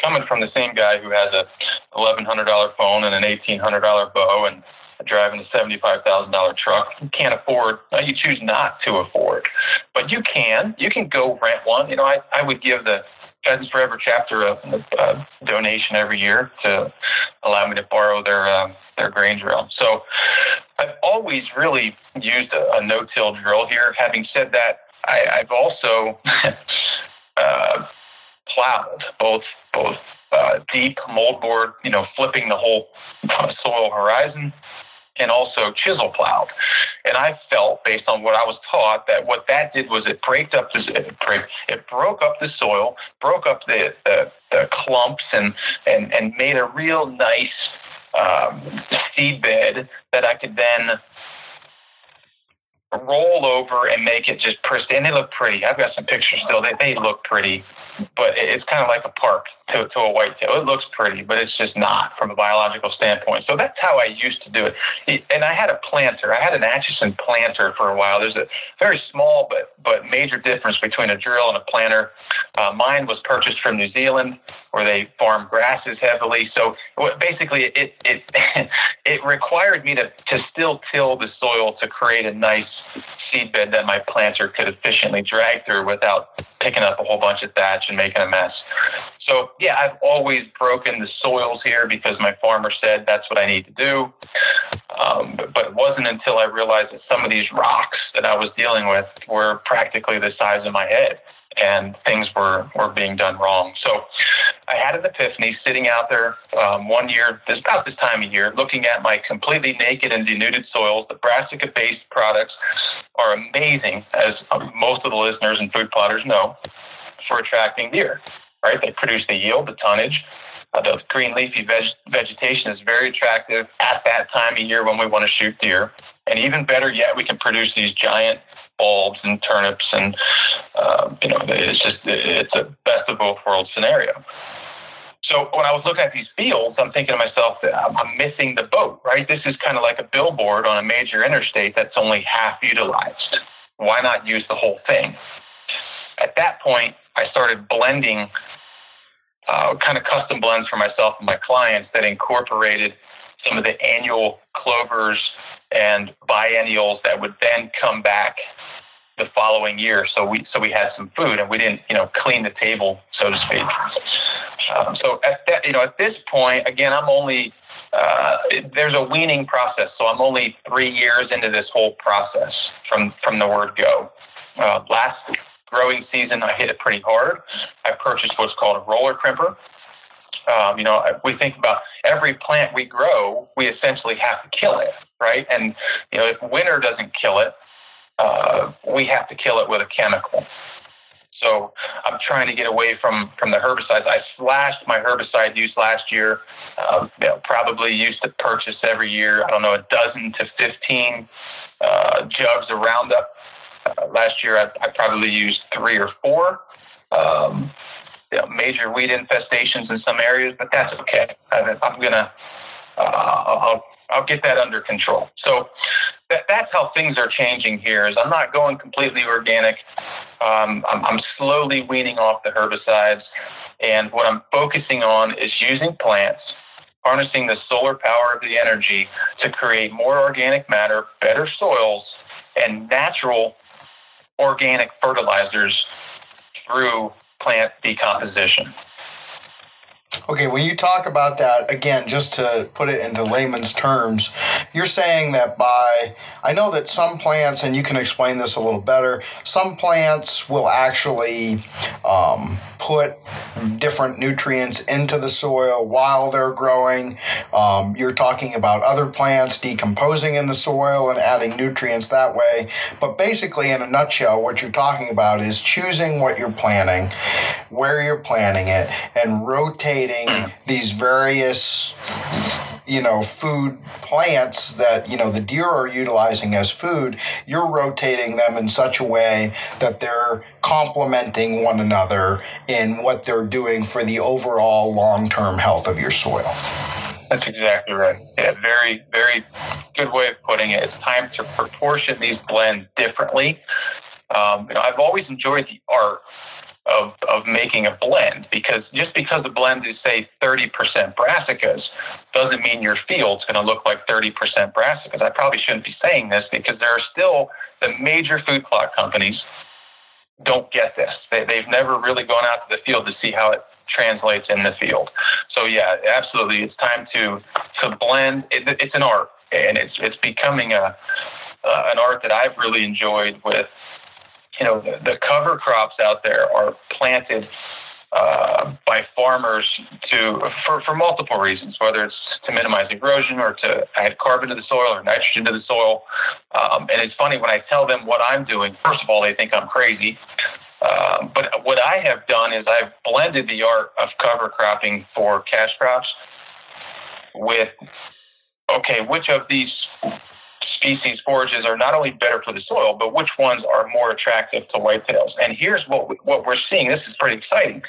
coming from the same guy who has a eleven hundred dollar phone and an eighteen hundred dollar bow and driving a seventy-five thousand dollar truck. You can't afford. You choose not to afford, but you can. You can go rent one. You know, I I would give the Pheasants Forever chapter a, a, donation every year to allow me to borrow their um, their grain drill. So I've always really used a, a no-till drill here. Having said that, I, I've also uh, plowed both both uh, deep moldboard, you know, flipping the whole soil horizon, and also chisel plowed. And I felt, based on what I was taught, that what that did was it break up this, it, break, it broke up the soil, broke up the, the, the clumps, and, and, and made a real nice um, seed bed that I could then roll over and make it just pristine. And They look pretty. I've got some pictures still. They, they look pretty, but it's kind of like a park to, to a whitetail. It looks pretty, but it's just not from a biological standpoint. So that's how I used to do it. And I had a planter. I had an Aitchison planter for a while. There's a very small but but major difference between a drill and a planter. Uh, mine was purchased from New Zealand, where they farm grasses heavily. So basically, it it it required me to to still till the soil to create a nice seed bed that my planter could efficiently drag through without picking up a whole bunch of thatch and making a mess. So, yeah, I've always broken the soils here because my farmer said that's what I need to do. Um, but, but it wasn't until I realized that some of these rocks that I was dealing with were practically the size of my head and things were, were being done wrong. So I had an epiphany sitting out there um, one year, this about this time of year, looking at my completely naked and denuded soils. The brassica based products are amazing, as most of the listeners and food plotters know, for attracting deer, right? They produce the yield, the tonnage. Uh, the green leafy veg- vegetation is very attractive at that time of year when we want to shoot deer. And even better yet, we can produce these giant bulbs and turnips, and uh, you know, it's just it's a best of both worlds scenario. So when I was looking at these fields, I'm thinking to myself I'm missing the boat, right? This is kind of like a billboard on a major interstate that's only half utilized. Why not use the whole thing? At that point, I started blending uh, kind of custom blends for myself and my clients that incorporated some of the annual clovers and biennials that would then come back the following year. So we so we had some food and we didn't you know clean the table so to speak. Um, so at that you know at this point again I'm only uh, there's a weaning process. So I'm only three years into this whole process from from the word go. Uh, last growing season I hit it pretty hard. I purchased what's called a roller crimper. Um, you know, we think about every plant we grow, we essentially have to kill it, right? And you know, if winter doesn't kill it, uh, we have to kill it with a chemical. So I'm trying to get away from from the herbicides. I slashed my herbicide use last year. Uh, you know, probably used to purchase every year. I don't know a dozen to 15 uh, jugs of Roundup. Uh, last year, I, I, probably used three or four. Um, you know, major weed infestations in some areas, but that's okay. I'm gonna. Uh, I'll I'll get that under control. So that, that's how things are changing here. Is I'm not going completely organic. Um, I'm, I'm slowly weaning off the herbicides, and what I'm focusing on is using plants, harnessing the solar power of the energy to create more organic matter, better soils, and natural organic fertilizers through plant decomposition. Okay, when you talk about that, again, just to put it into layman's terms, you're saying that by, I know that some plants, and you can explain this a little better, some plants will actually um, put different nutrients into the soil while they're growing. Um, you're talking about other plants decomposing in the soil and adding nutrients that way. But basically, in a nutshell, what you're talking about is choosing what you're planting, where you're planting it, and rotating these various you know food plants that you know the deer are utilizing as food you're rotating them in such a way that they're complementing one another in what they're doing for the overall long-term health of your soil that's exactly right. Yeah, very, very good way of putting it. It's time to proportion these blends differently. Um, you know, I've always enjoyed the art of, of making a blend because just because the blend is say 30% brassicas doesn't mean your field's going to look like 30% brassicas. I probably shouldn't be saying this because there are still the major food plot companies don't get this. They, they've never really gone out to the field to see how it translates in the field. So yeah, absolutely, it's time to to blend. It, it's an art, and it's it's becoming a uh, an art that I've really enjoyed with you know, the, the cover crops out there are planted uh, by farmers to for, for multiple reasons, whether it's to minimize erosion or to add carbon to the soil or nitrogen to the soil. Um, and it's funny when I tell them what I'm doing. First of all, they think I'm crazy. Uh, but what I have done is I've blended the art of cover cropping for cash crops with okay, which of these species forages are not only better for the soil, but which ones are more attractive to whitetails. And here's what we, what we're seeing. This is pretty exciting.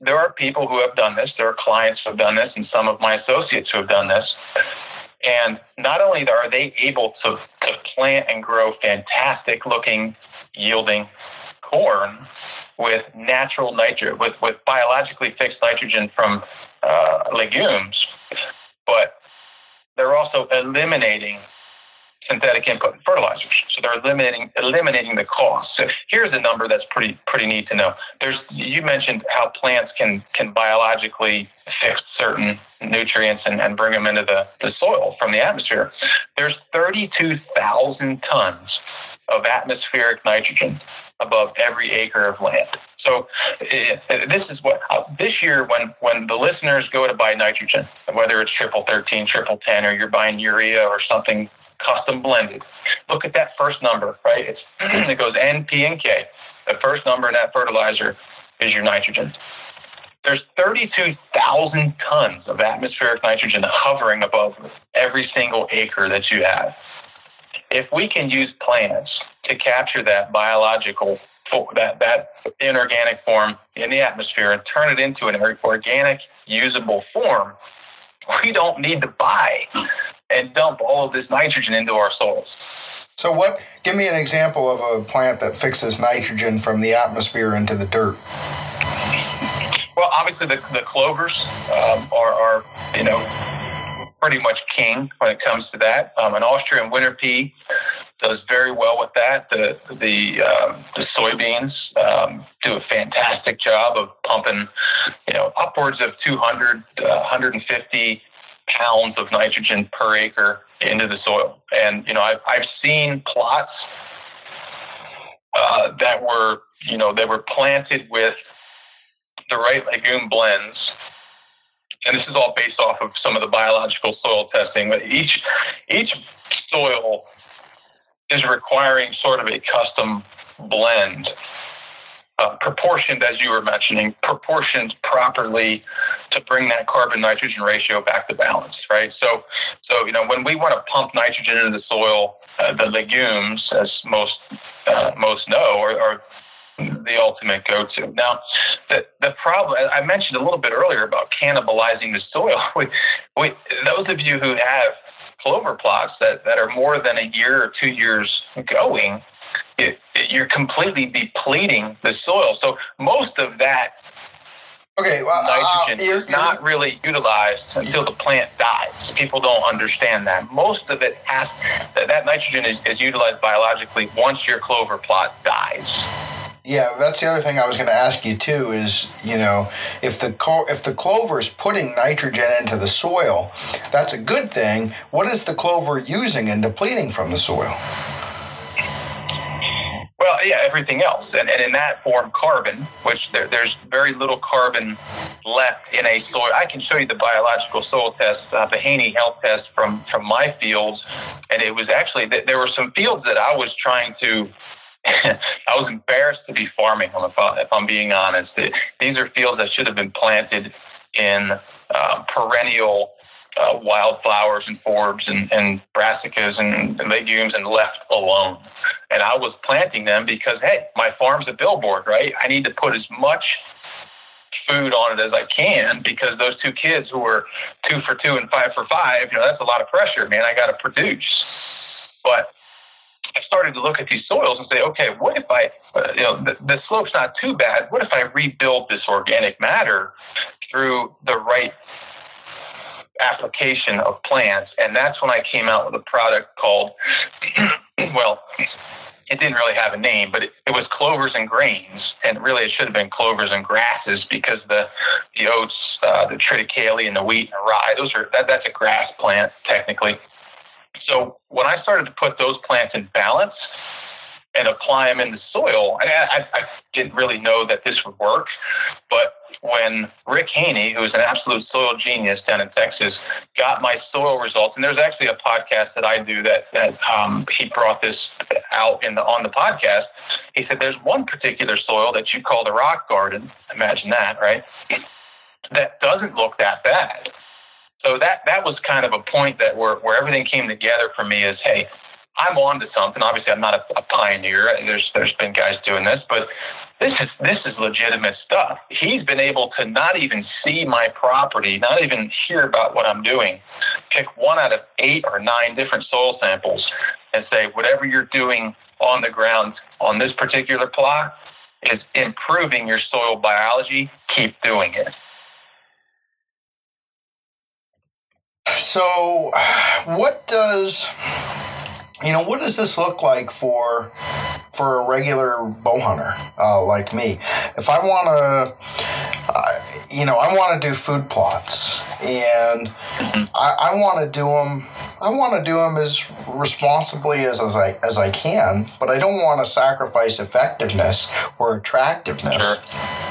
There are people who have done this. There are clients who have done this, and some of my associates who have done this. And not only are they able to, to plant and grow fantastic looking, yielding corn with natural nitrogen, with, with biologically fixed nitrogen from uh, legumes, but they're also eliminating synthetic input and fertilizers. So they're eliminating eliminating the cost. So here's a number that's pretty pretty neat to know. There's you mentioned how plants can can biologically fix certain nutrients and, and bring them into the, the soil from the atmosphere. There's 32,000 tons of atmospheric nitrogen above every acre of land. So it, this is what uh, this year when when the listeners go to buy nitrogen, whether it's triple thirteen, triple ten, or you're buying urea or something custom blended. Look at that first number, right? It's, it goes N, P, and K. The first number in that fertilizer is your nitrogen. There's 32,000 tons of atmospheric nitrogen hovering above every single acre that you have. If we can use plants to capture that biological that that inorganic form in the atmosphere and turn it into an organic usable form, we don't need to buy and dump all of this nitrogen into our soils. So, what? Give me an example of a plant that fixes nitrogen from the atmosphere into the dirt. Well, obviously, the, the clovers um, are, are, you know, pretty much king when it comes to that. Um, an Austrian winter pea does very well with that. The the um, the soybeans um, do a fantastic job of pumping, you know, upwards of 200, uh, 150 pounds of nitrogen per acre into the soil. And, you know, I've, I've seen plots uh, that were, you know, they were planted with the right legume blends. And this is all based off of some of the biological soil testing. But each each soil is requiring sort of a custom blend uh, proportioned, as you were mentioning, proportioned properly to bring that carbon nitrogen ratio back to balance, right? So, so you know, when we want to pump nitrogen into the soil, uh, the legumes, as most uh, most know, are, are the ultimate go-to. Now, the the problem I mentioned a little bit earlier about cannibalizing the soil. We, we, those of you who have clover plots that, that are more than a year or two years going, it, it, you're completely depleting the soil. So most of that okay, well, nitrogen uh, you're, is not really utilized until the plant dies. People don't understand that. Most of it has that, that nitrogen is, is utilized biologically once your clover plot dies. Yeah, that's the other thing I was going to ask you too. Is you know if the if the clover is putting nitrogen into the soil, that's a good thing. What is the clover using and depleting from the soil? Well, yeah, everything else, and, and in that form, carbon, which there, there's very little carbon left in a soil. I can show you the biological soil test, uh, the Haney health test from from my fields, and it was actually there were some fields that I was trying to. I was embarrassed to be farming if, I, if I'm being honest. These are fields that should have been planted in uh, perennial uh, wildflowers and forbs and, and brassicas and legumes and left alone. And I was planting them because, hey, my farm's a billboard, right? I need to put as much food on it as I can because those two kids who were two for two and five for five, you know, that's a lot of pressure, man. I got to produce. But I started to look at these soils and say, okay, what if I, uh, you know, the, the slope's not too bad. What if I rebuild this organic matter through the right application of plants? And that's when I came out with a product called, well, it didn't really have a name, but it, it was clovers and grains, and really it should have been clovers and grasses because the the oats, uh, the triticale, and the wheat and the rye, those are that, that's a grass plant technically. So when I started to put those plants in balance apply them in the soil, I, I, I didn't really know that this would work. But when Rick Haney, who is an absolute soil genius down in Texas, got my soil results, and there's actually a podcast that I do that that um, he brought this out in the on the podcast. He said there's one particular soil that you call the rock garden. Imagine that, right? That doesn't look that bad so that that was kind of a point that where where everything came together for me is hey I'm on to something. Obviously, I'm not a, a, pioneer. There's there's been guys doing this, but this is this is legitimate stuff. He's been able to not even see my property, not even hear about what I'm doing. Pick one out of eight or nine different soil samples, and say whatever you're doing on the ground on this particular plot is improving your soil biology. Keep doing it. So, what does you know what does this look like for for a regular bow hunter uh, like me? If I want to, uh, you know, I want to do food plots, and I, I want to do them. I want to do them as responsibly as, as I as I can, but I don't want to sacrifice effectiveness or attractiveness. Sure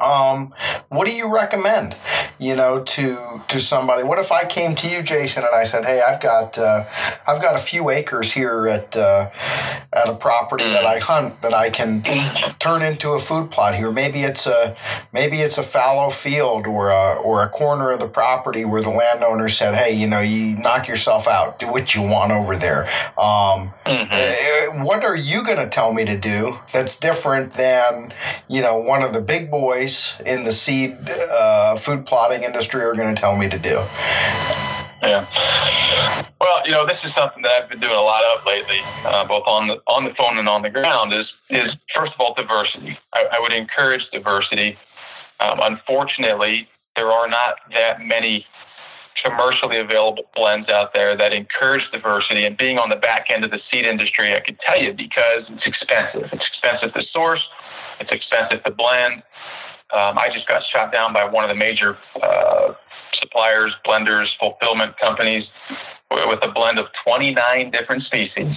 um, what do you recommend? You know, to to somebody. What if I came to you, Jason, and I said, "Hey, I've got uh, I've got a few acres here at uh, at a property that I hunt that I can turn into a food plot here. Maybe it's a maybe it's a fallow field or a or a corner of the property where the landowner said, "Hey, you know, you knock yourself out. Do what you want over there." Um, mm-hmm. Eh, what are you going to tell me to do that's different than you know one of the big boys? In the seed uh, food plotting industry are going to tell me to do. Yeah. Well, you know, this is something that I've been doing a lot of lately, uh, both on the on the phone and on the ground. Is is first of all diversity. I, I would encourage diversity. Um, unfortunately, there are not that many commercially available blends out there that encourage diversity. And being on the back end of the seed industry, I can tell you because it's expensive. It's expensive to source. It's expensive to blend. Um, I just got shot down by one of the major uh, suppliers, blenders, fulfillment companies with a blend of 29 different species.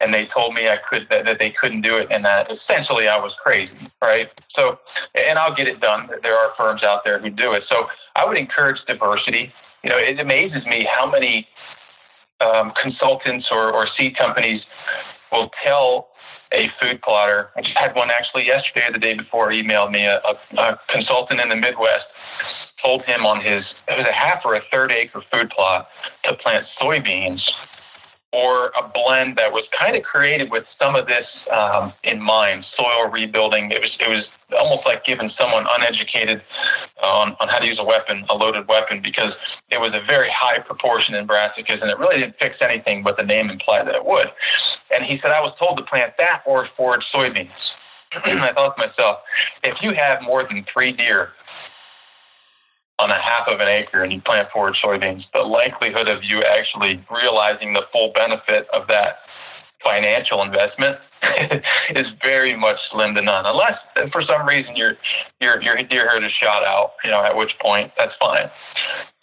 And they told me I could that, that they couldn't do it, and that essentially I was crazy, right? So, and I'll get it done. There are firms out there who do it. So, I would encourage diversity. You know, it amazes me how many um, consultants or, or seed companies will tell a food plotter. I just had one actually yesterday or the day before emailed me. A, a, a consultant in the Midwest told him on his it was a half or a third acre food plot to plant soybeans or a blend that was kind of created with some of this um, in mind, soil rebuilding. It was it was almost like giving someone uneducated on, on how to use a weapon, a loaded weapon, because it was a very high proportion in brassicas, and it really didn't fix anything, but the name implied that it would. And he said, I was told to plant that or forage soybeans. I thought to myself, if you have more than three deer on a half of an acre and you plant forage soybeans, the likelihood of you actually realizing the full benefit of that financial investment is very much slim to none. Unless for some reason your your your deer herd is shot out, you know, at which point that's fine.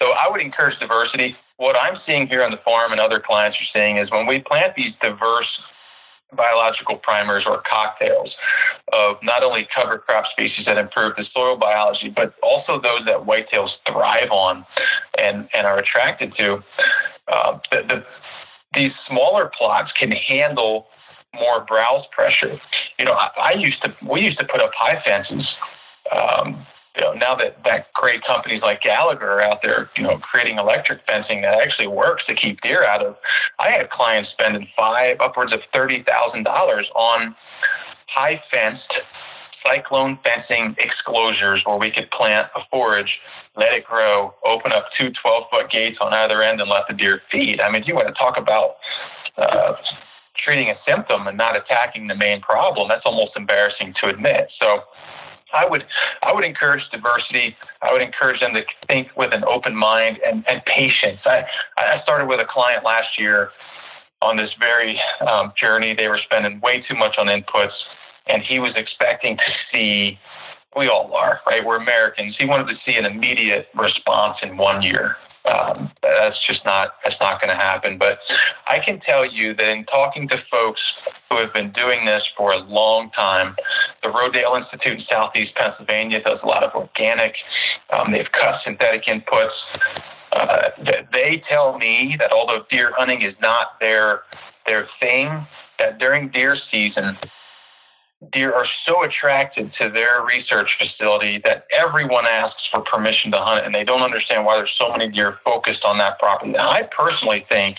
So I would encourage diversity. What I'm seeing here on the farm and other clients are seeing is when we plant these diverse biological primers or cocktails of not only cover crop species that improve the soil biology, but also those that whitetails thrive on and, and are attracted to. Uh, the, the, these smaller plots can handle more browse pressure. You know, I, I, used to we used to put up high fences um, you know, now that, that great companies like Gallagher are out there, you know, creating electric fencing that actually works to keep deer out of, I had clients spending five, upwards of $30,000 on high fenced cyclone fencing exclosures where we could plant a forage, let it grow, open up two 12 foot gates on either end and let the deer feed. I mean, you want to talk about uh, treating a symptom and not attacking the main problem. That's almost embarrassing to admit. So, I would I would encourage diversity. I would encourage them to think with an open mind and, and patience. I, I started with a client last year on this very um, journey. They were spending way too much on inputs, and he was expecting to see. We all are, right? We're Americans. He wanted to see an immediate response in one year um, that's just not that's not going to happen. But I can tell you that in talking to folks who have been doing this for a long time, Rodale Institute in Southeast Pennsylvania does a lot of organic. Um, they've cut synthetic inputs. Uh, they tell me that although deer hunting is not their their thing, that during deer season deer are so attracted to their research facility that everyone asks for permission to hunt and they don't understand why there's so many deer focused on that property. Now, I personally think,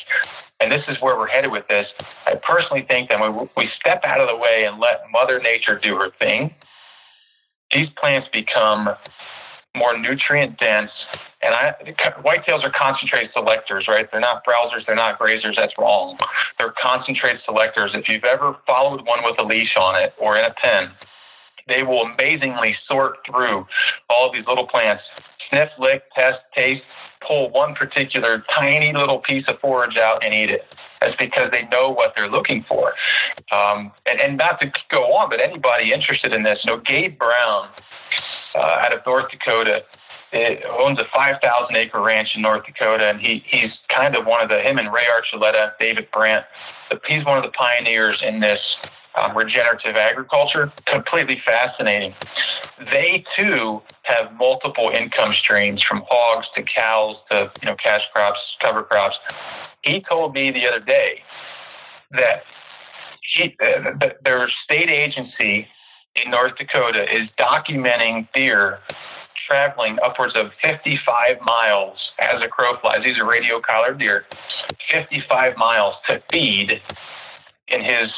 and this is where we're headed with this, I personally think that when we step out of the way and let Mother Nature do her thing, these plants become more nutrient dense. And I, whitetails are concentrate selectors, right? They're not browsers, they're not grazers. That's wrong. They're concentrate selectors. If you've ever followed one with a leash on it or in a pen, they will amazingly sort through all of these little plants, sniff, lick, test, taste, pull one particular tiny little piece of forage out and eat it. That's because they know what they're looking for. Um, and, and not to go on, but anybody interested in this, you know, Gabe Brown uh, out of North Dakota. It owns a 5,000 acre ranch in North Dakota, and he, he's kind of one of the, him and Ray Archuleta, David Brandt, he's one of the pioneers in this um, regenerative agriculture. Completely fascinating. They too have multiple income streams from hogs to cows to you know cash crops, cover crops. He told me the other day that he, uh, their state agency in North Dakota is documenting deer traveling upwards of 55 miles as a crow flies. These are radio collared deer, 55 miles to feed in his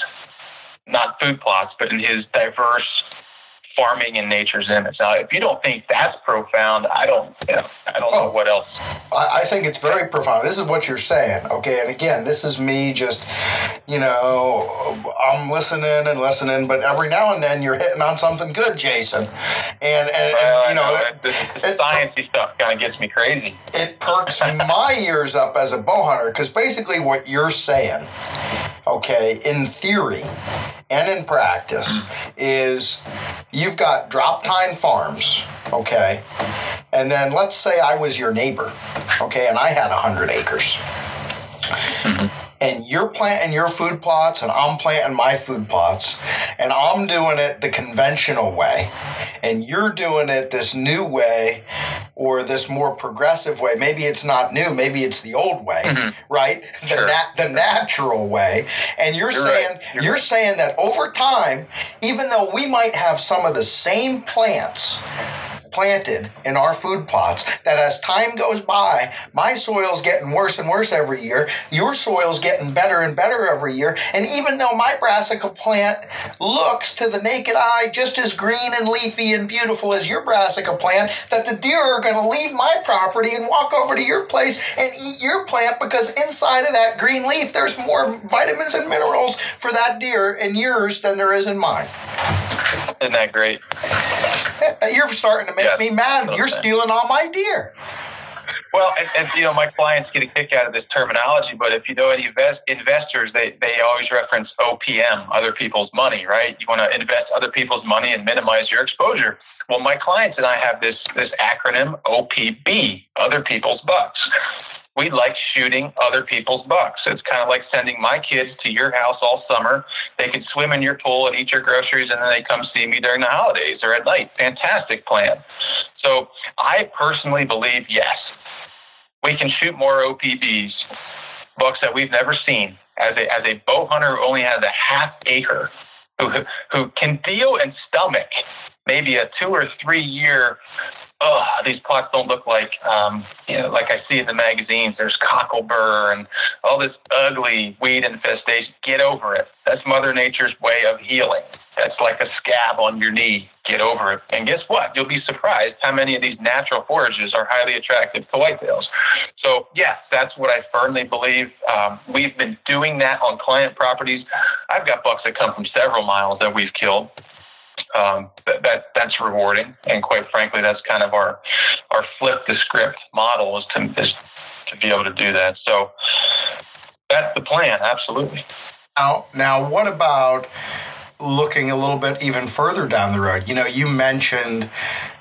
not food plots, but in his diverse farming and nature's image. Now, if you don't think that's profound, I don't, you know, I don't oh, know what else. I, I, think it's very profound. This is what you're saying, okay? And again, this is me just, you know, I'm listening and listening, but every now and then you're hitting on something good, Jason. And, and, and you know, know it, the, sciencey stuff kind of gets me crazy. It perks my ears up as a bow hunter because basically what you're saying, okay, in theory and in practice, is you've got drop tine farms, okay, and then let's say I was your neighbor, okay, and I had 100 acres. Mm-hmm and you're planting your food plots and I'm planting my food plots and I'm doing it the conventional way and you're doing it this new way or this more progressive way. Maybe it's not new, maybe it's the old way, mm-hmm. right? The sure. nat- the natural way. And you're, you're saying right. you're, you're right. saying that over time, even though we might have some of the same plants planted in our food plots that as time goes by, my soil's getting worse and worse every year. Your soil's getting better and better every year. And even though my brassica plant looks to the naked eye just as green and leafy and beautiful as your brassica plant, that the deer are going to leave my property and walk over to your place and eat your plant because inside of that green leaf, there's more vitamins and minerals for that deer in yours than there is in mine. Isn't that great? You're starting to make make me mad. You're stealing all my deer. Well, and, and, you know, my clients get a kick out of this terminology, but if you know any invest, investors, they, they always reference OPM, other people's money, right? You want to invest other people's money and minimize your exposure. Well, my clients and I have this, this acronym OPB, other people's bucks we like shooting other people's bucks. It's kind of like sending my kids to your house all summer. They can swim in your pool and eat your groceries, and then they come see me during the holidays or at night. Fantastic plan. So I personally believe yes, we can shoot more OPBs, bucks that we've never seen. As a, as a bow hunter who only has a half acre, who, who can deal and stomach maybe a two or three year oh, these plots don't look like, um, you know, like I see in the magazines. There's cocklebur and all this ugly weed infestation. Get over it. That's Mother Nature's way of healing. That's like a scab on your knee. Get over it. And guess what? You'll be surprised how many of these natural forages are highly attractive to whitetails. So, yes, that's what I firmly believe. Um, we've been doing that on client properties. I've got bucks that come from several miles that we've killed um, that, that that's rewarding. And quite frankly, that's kind of our our flip the script model is to is to be able to do that. So that's the plan. Absolutely. Now, now, what about looking a little bit even further down the road? You know, you mentioned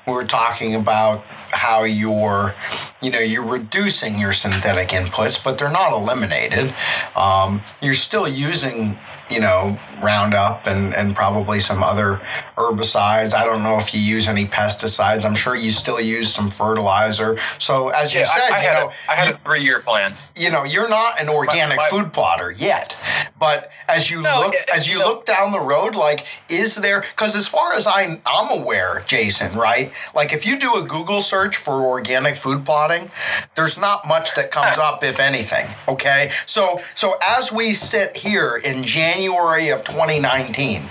we were talking about how you're, you know, you're reducing your synthetic inputs, but they're not eliminated. Um, you're still using you know, Roundup and, and probably some other herbicides. I don't know if you use any pesticides. I'm sure you still use some fertilizer. So as you said, I, I you know, a, I had a three year plan. You know, you're not an organic my, my, food plotter yet, but as you no, look as you, know, look down the road, like, is there? Because as far as I I'm aware, Jason, right? Like, if you do a Google search for organic food plotting, there's not much that comes up, if anything. Okay, so so as we sit here in January January of 2019,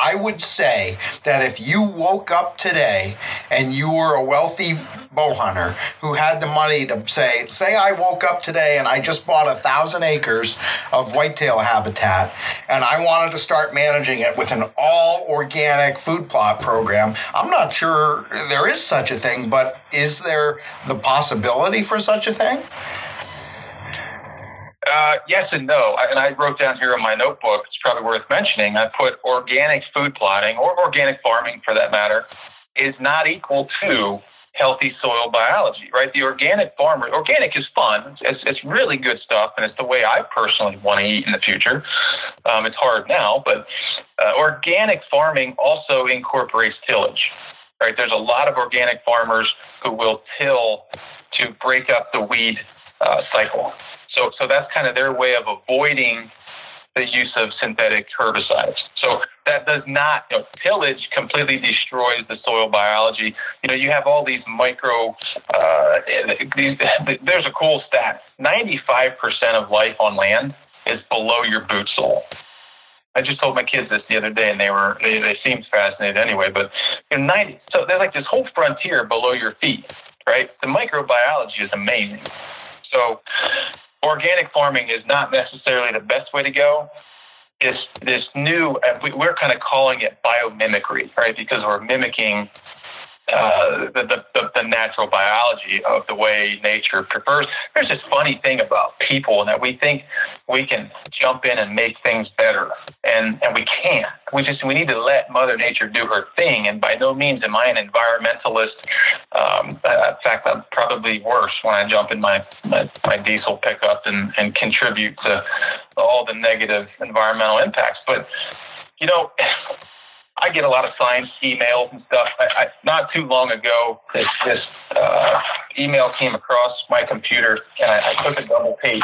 I would say that if you woke up today and you were a wealthy bow hunter who had the money to say, say I woke up today and I just bought a thousand acres of whitetail habitat and I wanted to start managing it with an all organic food plot program. I'm not sure there is such a thing, but is there the possibility for such a thing? Uh, yes and no. I, and I wrote down here in my notebook, it's probably worth mentioning, I put organic food plotting, or organic farming for that matter, is not equal to healthy soil biology, right? The organic farmer, organic is fun. It's, it's really good stuff, and it's the way I personally want to eat in the future. Um, it's hard now, but uh, organic farming also incorporates tillage, right? There's a lot of organic farmers who will till to break up the weed uh, cycle. So, so that's kind of their way of avoiding the use of synthetic herbicides. So that does not, you know, tillage completely destroys the soil biology. You know, you have all these micro, uh, these, there's a cool stat 95% of life on land is below your boot sole. I just told my kids this the other day, and they were they, they seemed fascinated anyway. But you know, ninety so there's like this whole frontier below your feet, right? The microbiology is amazing. So organic farming is not necessarily the best way to go. It's this new, uh, we're kind of calling it biomimicry, right? Because we're mimicking uh, the, the, the, natural biology of the way nature prefers. There's this funny thing about people that we think we can jump in and make things better, and, and we can't. We just we need to let Mother Nature do her thing. And by no means am I an environmentalist. Um, uh, in fact, I'm probably worse when I jump in my my, my diesel pickup and, and contribute to all the negative environmental impacts. But you know. I get a lot of science emails and stuff. I, I, not too long ago, this, this uh, email came across my computer, and I, I took a double page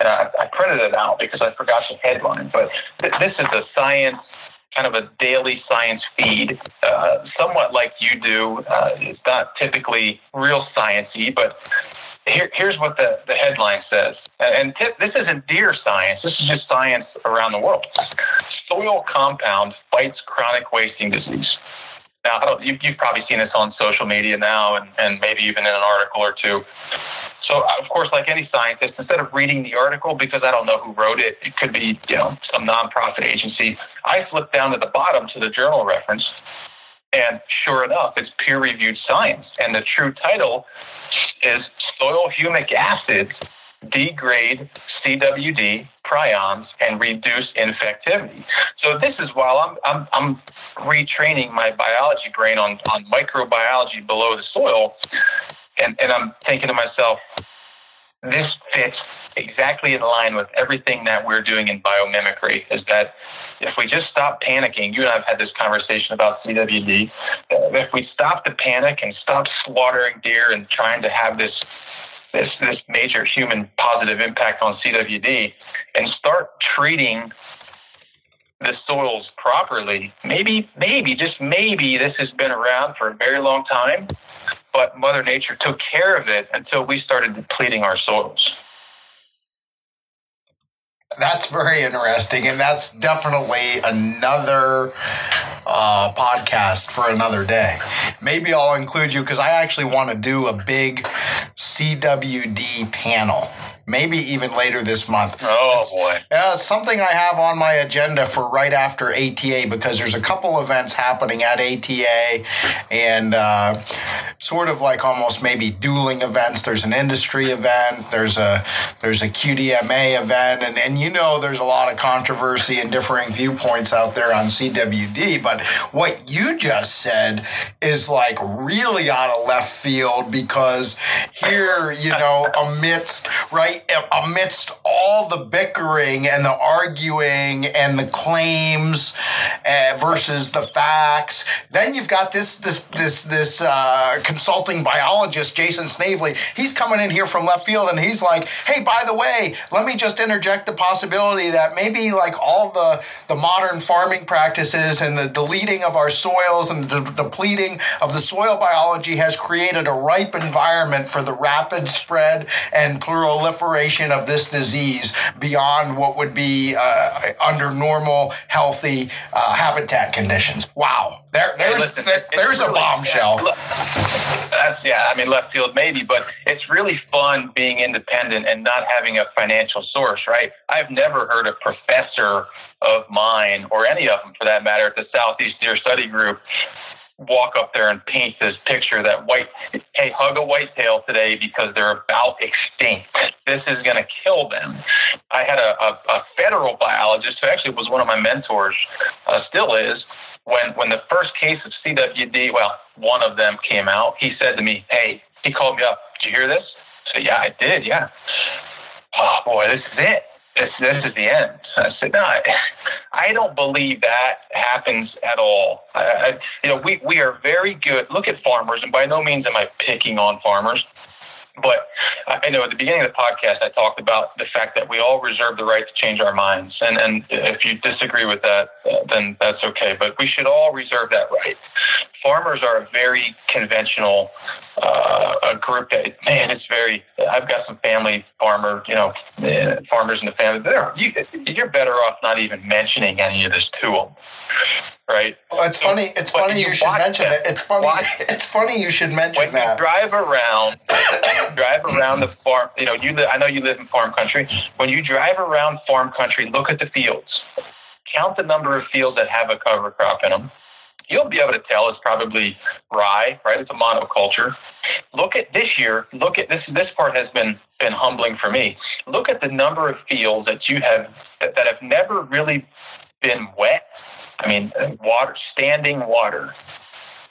and I, I, printed it out because I forgot the headline. But th- this is a science kind of a daily science feed, uh, somewhat like you do. Uh, it's not typically real sciencey, but here, here's what the, the headline says. And this isn't deer science. This is just science around the world. Soil compound fights chronic wasting disease. Now, you, have probably seen this on social media now and, and maybe even in an article or two. So, of course, like any scientist, instead of reading the article, because I don't know who wrote it, it could be, you know, some nonprofit agency, I flip down to the bottom to the journal reference. And sure enough, it's peer reviewed science. And the true title is soil humic acids degrade CWD prions and reduce infectivity. So this is while I'm, I'm, I'm retraining my biology brain on, on microbiology below the soil, and, and I'm thinking to myself, this fits exactly in line with everything that we're doing in biomimicry is that if we just stop panicking, you and I have had this conversation about CWD. If we stop the panic and stop slaughtering deer and trying to have this this this major human positive impact on CWD and start treating the soils properly, maybe, maybe, just maybe this has been around for a very long time, but Mother Nature took care of it until we started depleting our soils. That's very interesting, and that's definitely another uh, podcast for another day. Maybe I'll include you because I actually want to do a big CWD panel maybe even later this month. Oh it's, boy! Yeah, it's something I have on my agenda for right after ATA because there's a couple events happening at ATA, and uh, sort of like almost maybe dueling events. There's an industry event. There's a there's a QDMA event, and and you know there's a lot of controversy and differing viewpoints out there on CWD. But what you just said is like really out of left field because here you know amidst right amidst all the bickering and the arguing and the claims uh, versus the facts. Then you've got this this this this uh, consulting biologist, Jason Snavely. He's coming in here from left field and he's like, "Hey, by the way, let me just interject the possibility that maybe like all the the modern farming practices and the deleting of our soils and the depleting of the soil biology has created a ripe environment for the rapid spread and proliferation proliferation of this disease beyond what would be uh, under normal, healthy uh, habitat conditions. Wow, there, there's listen, there, there's really, a bombshell. Yeah, that's yeah. I mean, left field maybe, but it's really fun being independent and not having a financial source, right? I've never heard a professor of mine or any of them, for that matter, at the Southeast Deer Study Group walk up there and paint this picture that white, hey, hug a whitetail today because they're about extinct. This is going to kill them. I had a, a, a, federal biologist who actually was one of my mentors, uh, still is. When when the first case of CWD, well, one of them came out, he said to me, "Hey," he called me up. Did you hear this? I "Yeah, I did. Yeah." Oh boy, this is it this, this is the end. I said, no, I, I don't believe that happens at all. I, I, you know, we, we are very good. Look at farmers, and by no means am I picking on farmers. But I know at the beginning of the podcast, I talked about the fact that we all reserve the right to change our minds. And, and if you disagree with that, then that's okay. But we should all reserve that right. Farmers are a very conventional uh, a group that, man, it's very, I've got some family farmer, you know, uh, farmers in the family. They're, you, you're better off not even mentioning any of this to them right? Well, it's funny. It's funny you, you should mention it. It's funny. It's funny you should mention that. when that. you drive around, drive around the farm. You know, you. Li- I know you live in farm country. When you drive around farm country, look at the fields. Count the number of fields that have a cover crop in them. You'll be able to tell it's probably rye, right? It's a monoculture. Look at this year. Look at this. This part has been been humbling for me. Look at the number of fields that you have that, that have never really been wet I mean, water, standing water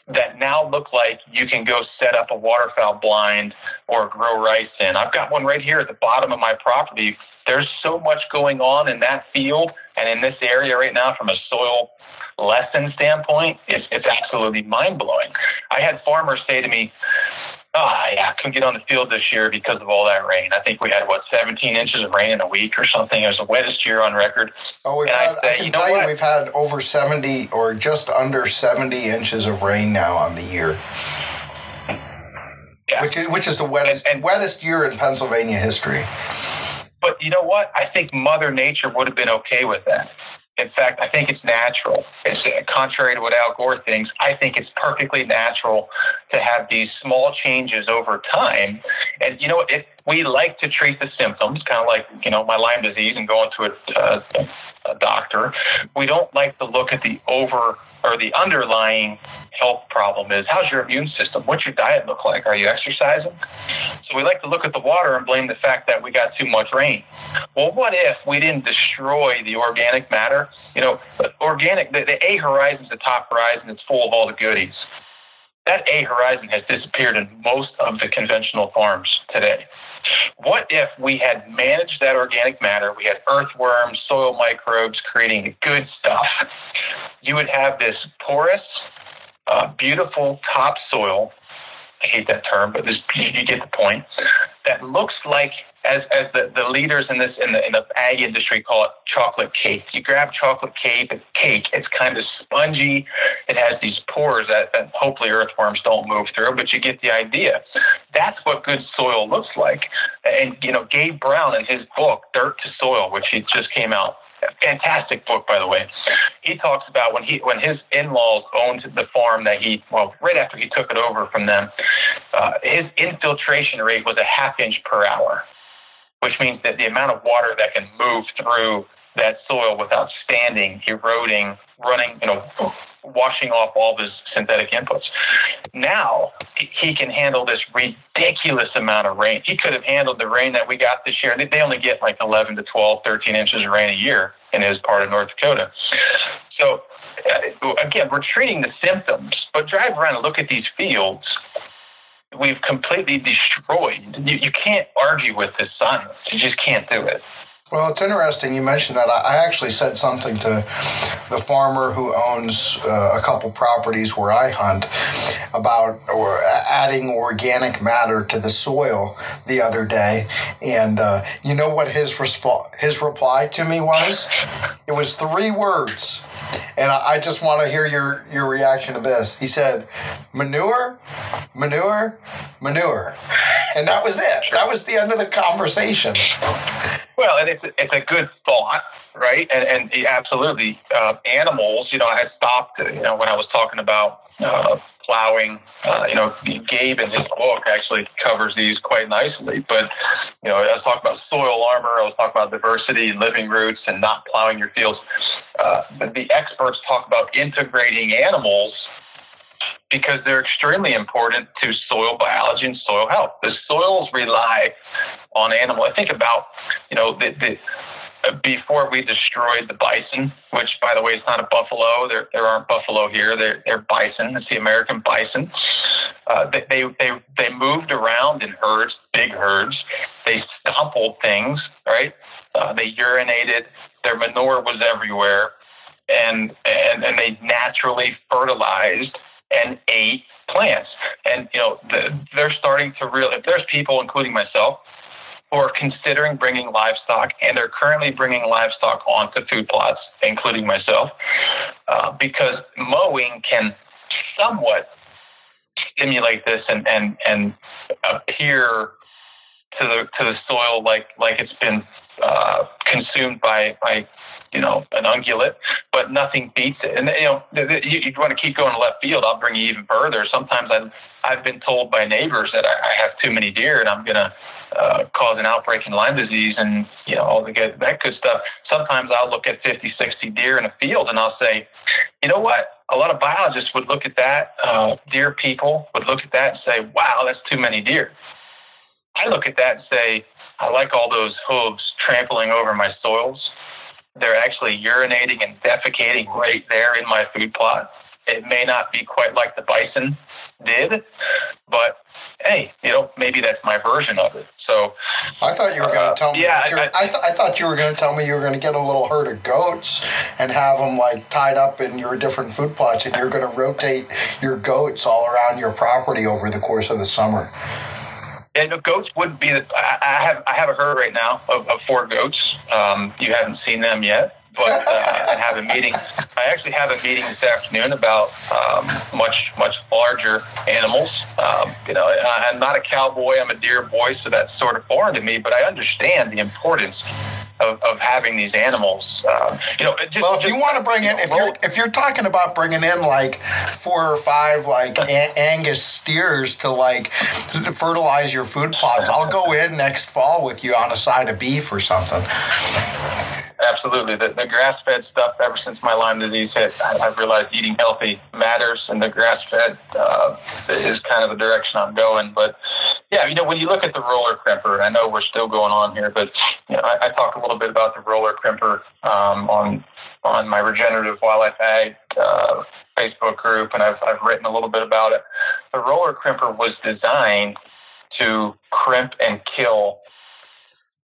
that now look like you can go set up a waterfowl blind or grow rice in. I've got one right here at the bottom of my property. There's so much going on in that field and in this area right now from a soil lesson standpoint. It's, it's absolutely mind blowing. I had farmers say to me, oh yeah, I couldn't get on the field this year because of all that rain. I think we had what 17 inches of rain in a week or something. It was the wettest year on record. Oh, we've had, I, I, can you tell you, we've had over 70 or just under 70 inches of rain now on the year. Yeah. Which is which is the wettest and, and, wettest year in Pennsylvania history. But you know what? I think Mother Nature would have been okay with that. In fact, I think it's natural. It's uh, contrary to what Al Gore thinks. I think it's perfectly natural to have these small changes over time. And you know, if we like to treat the symptoms, kind of like you know my Lyme disease and going to a, a, a doctor, we don't like to look at the over or the underlying health problem is how's your immune system? What's your diet look like? Are you exercising? So we like to look at the water and blame the fact that we got too much rain. Well, what if we didn't destroy the organic matter? You know, organic, the, the A horizon is the top horizon. It's full of all the goodies. That A horizon has disappeared in most of the conventional farms today. What if we had managed that organic matter? We had earthworms, soil microbes creating good stuff. You would have this porous, uh, beautiful topsoil. I hate that term, but this, you get the point. That looks like as, as the, the leaders in this in the, in the ag industry call it chocolate cake. You grab chocolate cake, cake. It's kind of spongy. It has these pores that, that hopefully earthworms don't move through, but you get the idea. That's what good soil looks like. And you know, Gabe Brown in his book Dirt to Soil, which he just came out, fantastic book by the way. He talks about when he when his in-laws owned the farm that he well right after he took it over from them, uh, his infiltration rate was a half inch per hour which means that the amount of water that can move through that soil without standing, eroding, running, you know, washing off all of his synthetic inputs. Now he can handle this ridiculous amount of rain. He could have handled the rain that we got this year. They only get like 11 to 12, 13 inches of rain a year in his part of North Dakota. So uh, again, we're treating the symptoms, but drive around and look at these fields we've completely destroyed. You, you can't argue with this science. You just can't do it. Well, it's interesting you mentioned that. I actually said something to the farmer who owns uh, a couple properties where I hunt about or adding organic matter to the soil the other day, and uh, you know what his resp- his reply to me was? It was three words, and I, I just want to hear your your reaction to this. He said, "Manure, manure, manure," and that was it. That was the end of the conversation. Well, and it's a, it's a good thought, right? And, and absolutely, uh, animals. You know, I stopped. You know, when I was talking about uh, plowing. Uh, you know, Gabe in his book actually covers these quite nicely. But you know, I was talking about soil armor. I was talking about diversity and living roots and not plowing your fields. Uh, the experts talk about integrating animals because they're extremely important to soil biology and soil health. The soils rely on animal. I think about, you know, the, the before we destroyed the bison, which by the way is not a buffalo. There, there aren't buffalo here. They're, they're bison. It's the American bison. Uh, they, they, they, moved around in herds, big herds. They stumpled things, right? Uh, they urinated. Their manure was everywhere. And, and, and they naturally fertilized and ate plants. And, you know, the, they're starting to really, there's people, including myself, who are considering bringing livestock, and they're currently bringing livestock onto food plots, including myself, uh, because mowing can somewhat stimulate this and, and, and appear to the to the soil like like it's been uh, consumed by by you know an ungulate, but nothing beats it. And you know you, you want to keep going to left field. I'll bring you even further. Sometimes I've I've been told by neighbors that I, I have too many deer and I'm going to uh, cause an outbreak in Lyme disease and you know all the good that good stuff. Sometimes I'll look at 50, 60 deer in a field and I'll say, you know what? A lot of biologists would look at that. Uh, deer people would look at that and say, wow, that's too many deer. I look at that and say, I like all those hooves trampling over my soils. They're actually urinating and defecating right there in my food plot. It may not be quite like the bison did, but hey, you know, maybe that's my version of it. So I thought you were going to uh, tell me. Yeah, I, I, th- I, thought you were going to tell me you were going to get a little herd of goats and have them like tied up in your different food plots, and you're going to rotate your goats all around your property over the course of the summer. Yeah, no, goats would be. The, I have I have a herd right now of, of four goats. Um, you haven't seen them yet, but uh, I have a meeting. I actually have a meeting this afternoon about um, much much larger animals. Um, you know, I'm not a cowboy. I'm a deer boy, so that's sort of foreign to me. But I understand the importance of, of having these animals. Uh, you know, just, well, if you want to bring in, if you're if you're talking about bringing in like four or five like a- Angus steers to like fertilize your food plots, I'll go in next fall with you on a side of beef or something. Absolutely, the, the grass fed stuff. Ever since my Lyme disease hit, I, have realized eating healthy matters, and the grass fed uh, is kind of the direction I'm going. But yeah, you know, when you look at the roller crimper, I know we're still going on here, but you know, I, I talk a little bit about the roller crimper um, on on my regenerative wildlife ag uh, Facebook group, and I've I've written a little bit about it. The roller crimper was designed to crimp and kill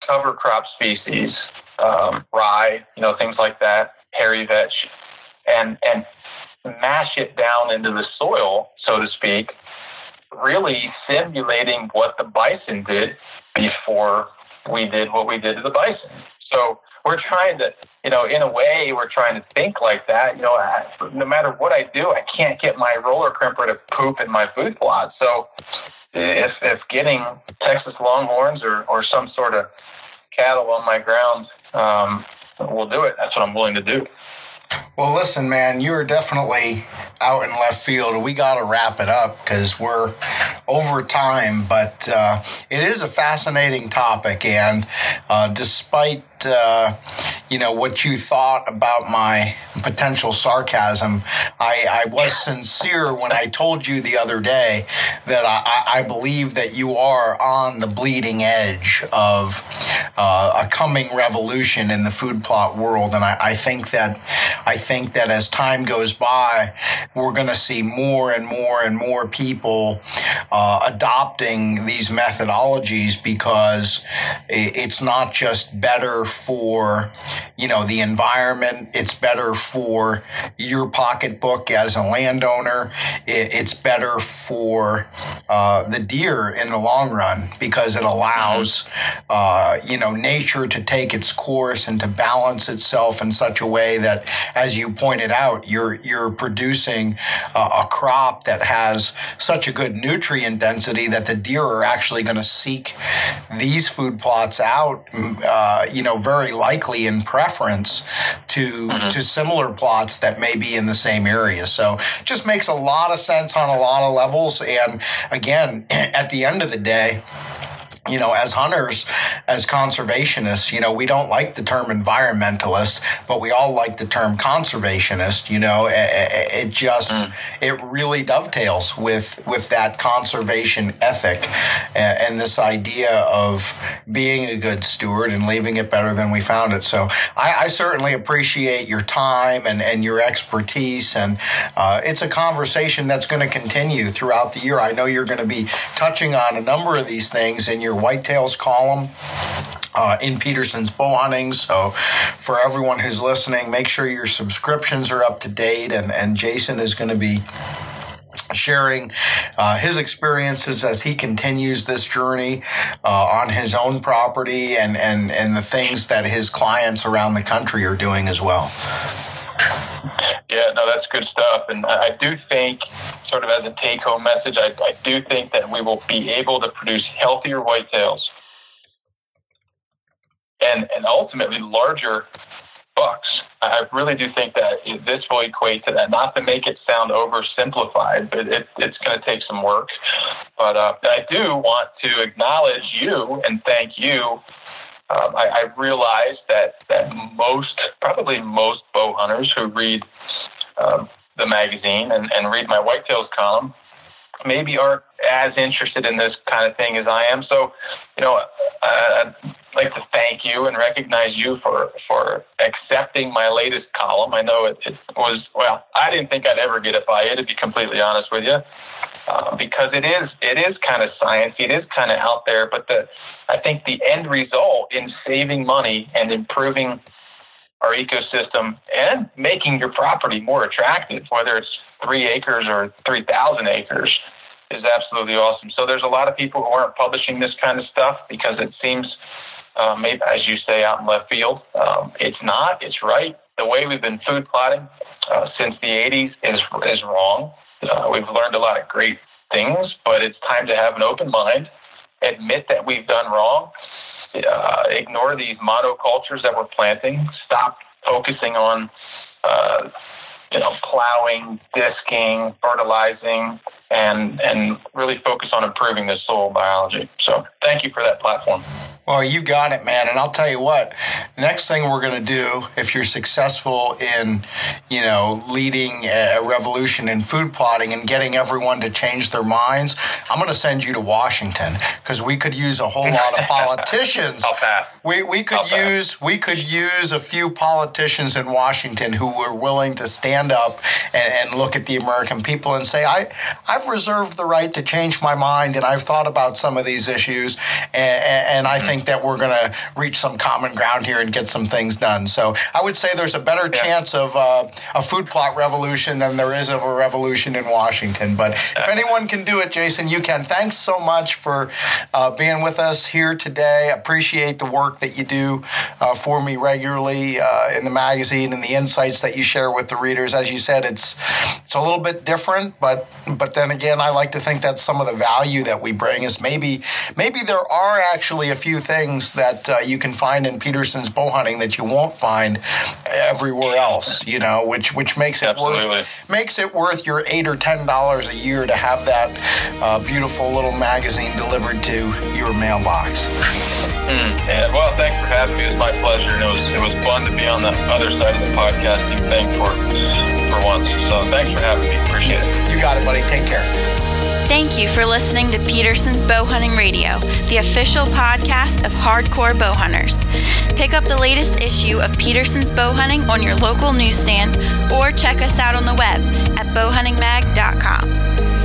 cover crop species, um, rye, you know, things like that, hairy vetch, and and mash it down into the soil, so to speak, really simulating what the bison did before we did what we did to the bison. So we're trying to, you know, in a way, we're trying to think like that. You know, I, no matter what I do, I can't get my roller crimper to poop in my food plot. So if, if getting Texas Longhorns or, or some sort of cattle on my ground um, we'll do it, that's what I'm willing to do. Well, listen, man, you're definitely out in left field. We got to wrap it up because we're over time, but uh, it is a fascinating topic. And uh, despite uh, you know what you thought about my potential sarcasm. I, I was sincere when I told you the other day that I, I believe that you are on the bleeding edge of uh, a coming revolution in the food plot world, and I, I think that I think that as time goes by, we're going to see more and more and more people uh, adopting these methodologies because it's not just better for you know the environment. It's better for your pocketbook as a landowner. It's better for uh, the deer in the long run because it allows uh, you know nature to take its course and to balance itself in such a way that as you pointed out you're you're producing uh, a crop that has such a good nutrient density that the deer are actually going to seek these food plots out uh, you know very likely in preference to mm-hmm. to similar plots that may be in the same area. So just makes a lot of sense on a lot of levels. And again, at the end of the day, you know, as hunters, as conservationists, you know, we don't like the term environmentalist, but we all like the term conservationist. You know, it, it just mm. it really dovetails with with that conservation ethic and, and, this idea of being a good steward and leaving it better than we found it. So I, I certainly appreciate your time and and your expertise, and uh, it's a conversation that's going to continue throughout the year. I know you're going to be touching on a number of these things in your whitetails column. Uh, in Peterson's bow hunting. So, for everyone who's listening, make sure your subscriptions are up to date. And, and Jason is going to be sharing uh, his experiences as he continues this journey uh, on his own property and, and, and the things that his clients around the country are doing as well. Yeah, no, that's good stuff. And I do think, sort of as a take home message, I, I do think that we will be able to produce healthier whitetails and, and ultimately larger bucks. I really do think that this will equate to that. Not to make it sound oversimplified, but it, it's going to take some work. But uh, I do want to acknowledge you and thank you um, I, I realized that that most, probably most bow hunters who read um, the magazine and, and read my whitetails column maybe aren't as interested in this kind of thing as I am. So, you know, I'd like to thank you and recognize you for for accepting my latest column. I know it, it was well, I didn't think I'd ever get it by you, to be completely honest with you. Uh, because it is it is kind of science, it is kind of out there. But the I think the end result in saving money and improving our ecosystem and making your property more attractive, whether it's three acres or three thousand acres, is absolutely awesome. So there's a lot of people who aren't publishing this kind of stuff because it seems, uh, maybe, as you say, out in left field. Um, it's not. It's right. The way we've been food plotting uh, since the 80s is is wrong. Uh, we've learned a lot of great things, but it's time to have an open mind, admit that we've done wrong, uh, ignore these monocultures that we're planting, stop focusing on, uh, you know, plowing, disking, fertilizing, and and really focus on improving the soil biology. So, thank you for that platform. Well, you got it, man. And I'll tell you what, next thing we're going to do, if you're successful in, you know, leading a revolution in food plotting and getting everyone to change their minds, I'm going to send you to Washington because we could use a whole lot of politicians. We, we could use we could use a few politicians in Washington who were willing to stand up and, and look at the American people and say, I I've reserved the right to change my mind and I've thought about some of these issues and, and I think think that we're going to reach some common ground here and get some things done. So I would say there's a better yeah. chance of uh, a food plot revolution than there is of a revolution in Washington. But if anyone can do it, Jason, you can. Thanks so much for uh, being with us here today. Appreciate the work that you do uh, for me regularly uh, in the magazine and the insights that you share with the readers. As you said, it's it's a little bit different, but but then again, I like to think that some of the value that we bring is maybe maybe there are actually a few things that uh, you can find in Peterson's bow hunting that you won't find everywhere else. You know, which which makes it Absolutely. worth makes it worth your eight or ten dollars a year to have that uh, beautiful little magazine delivered to your mailbox. Mm, yeah, well, thanks for having me. It was my pleasure, and it was it was fun to be on the other side of the podcasting thing for for once. So thanks for having me. Appreciate it. You got it, buddy. Take care. Thank you for listening to Peterson's Bow Hunting Radio, the official podcast of hardcore bow hunters. Pick up the latest issue of Peterson's Bow Hunting on your local newsstand or check us out on the web at bowhuntingmag.com.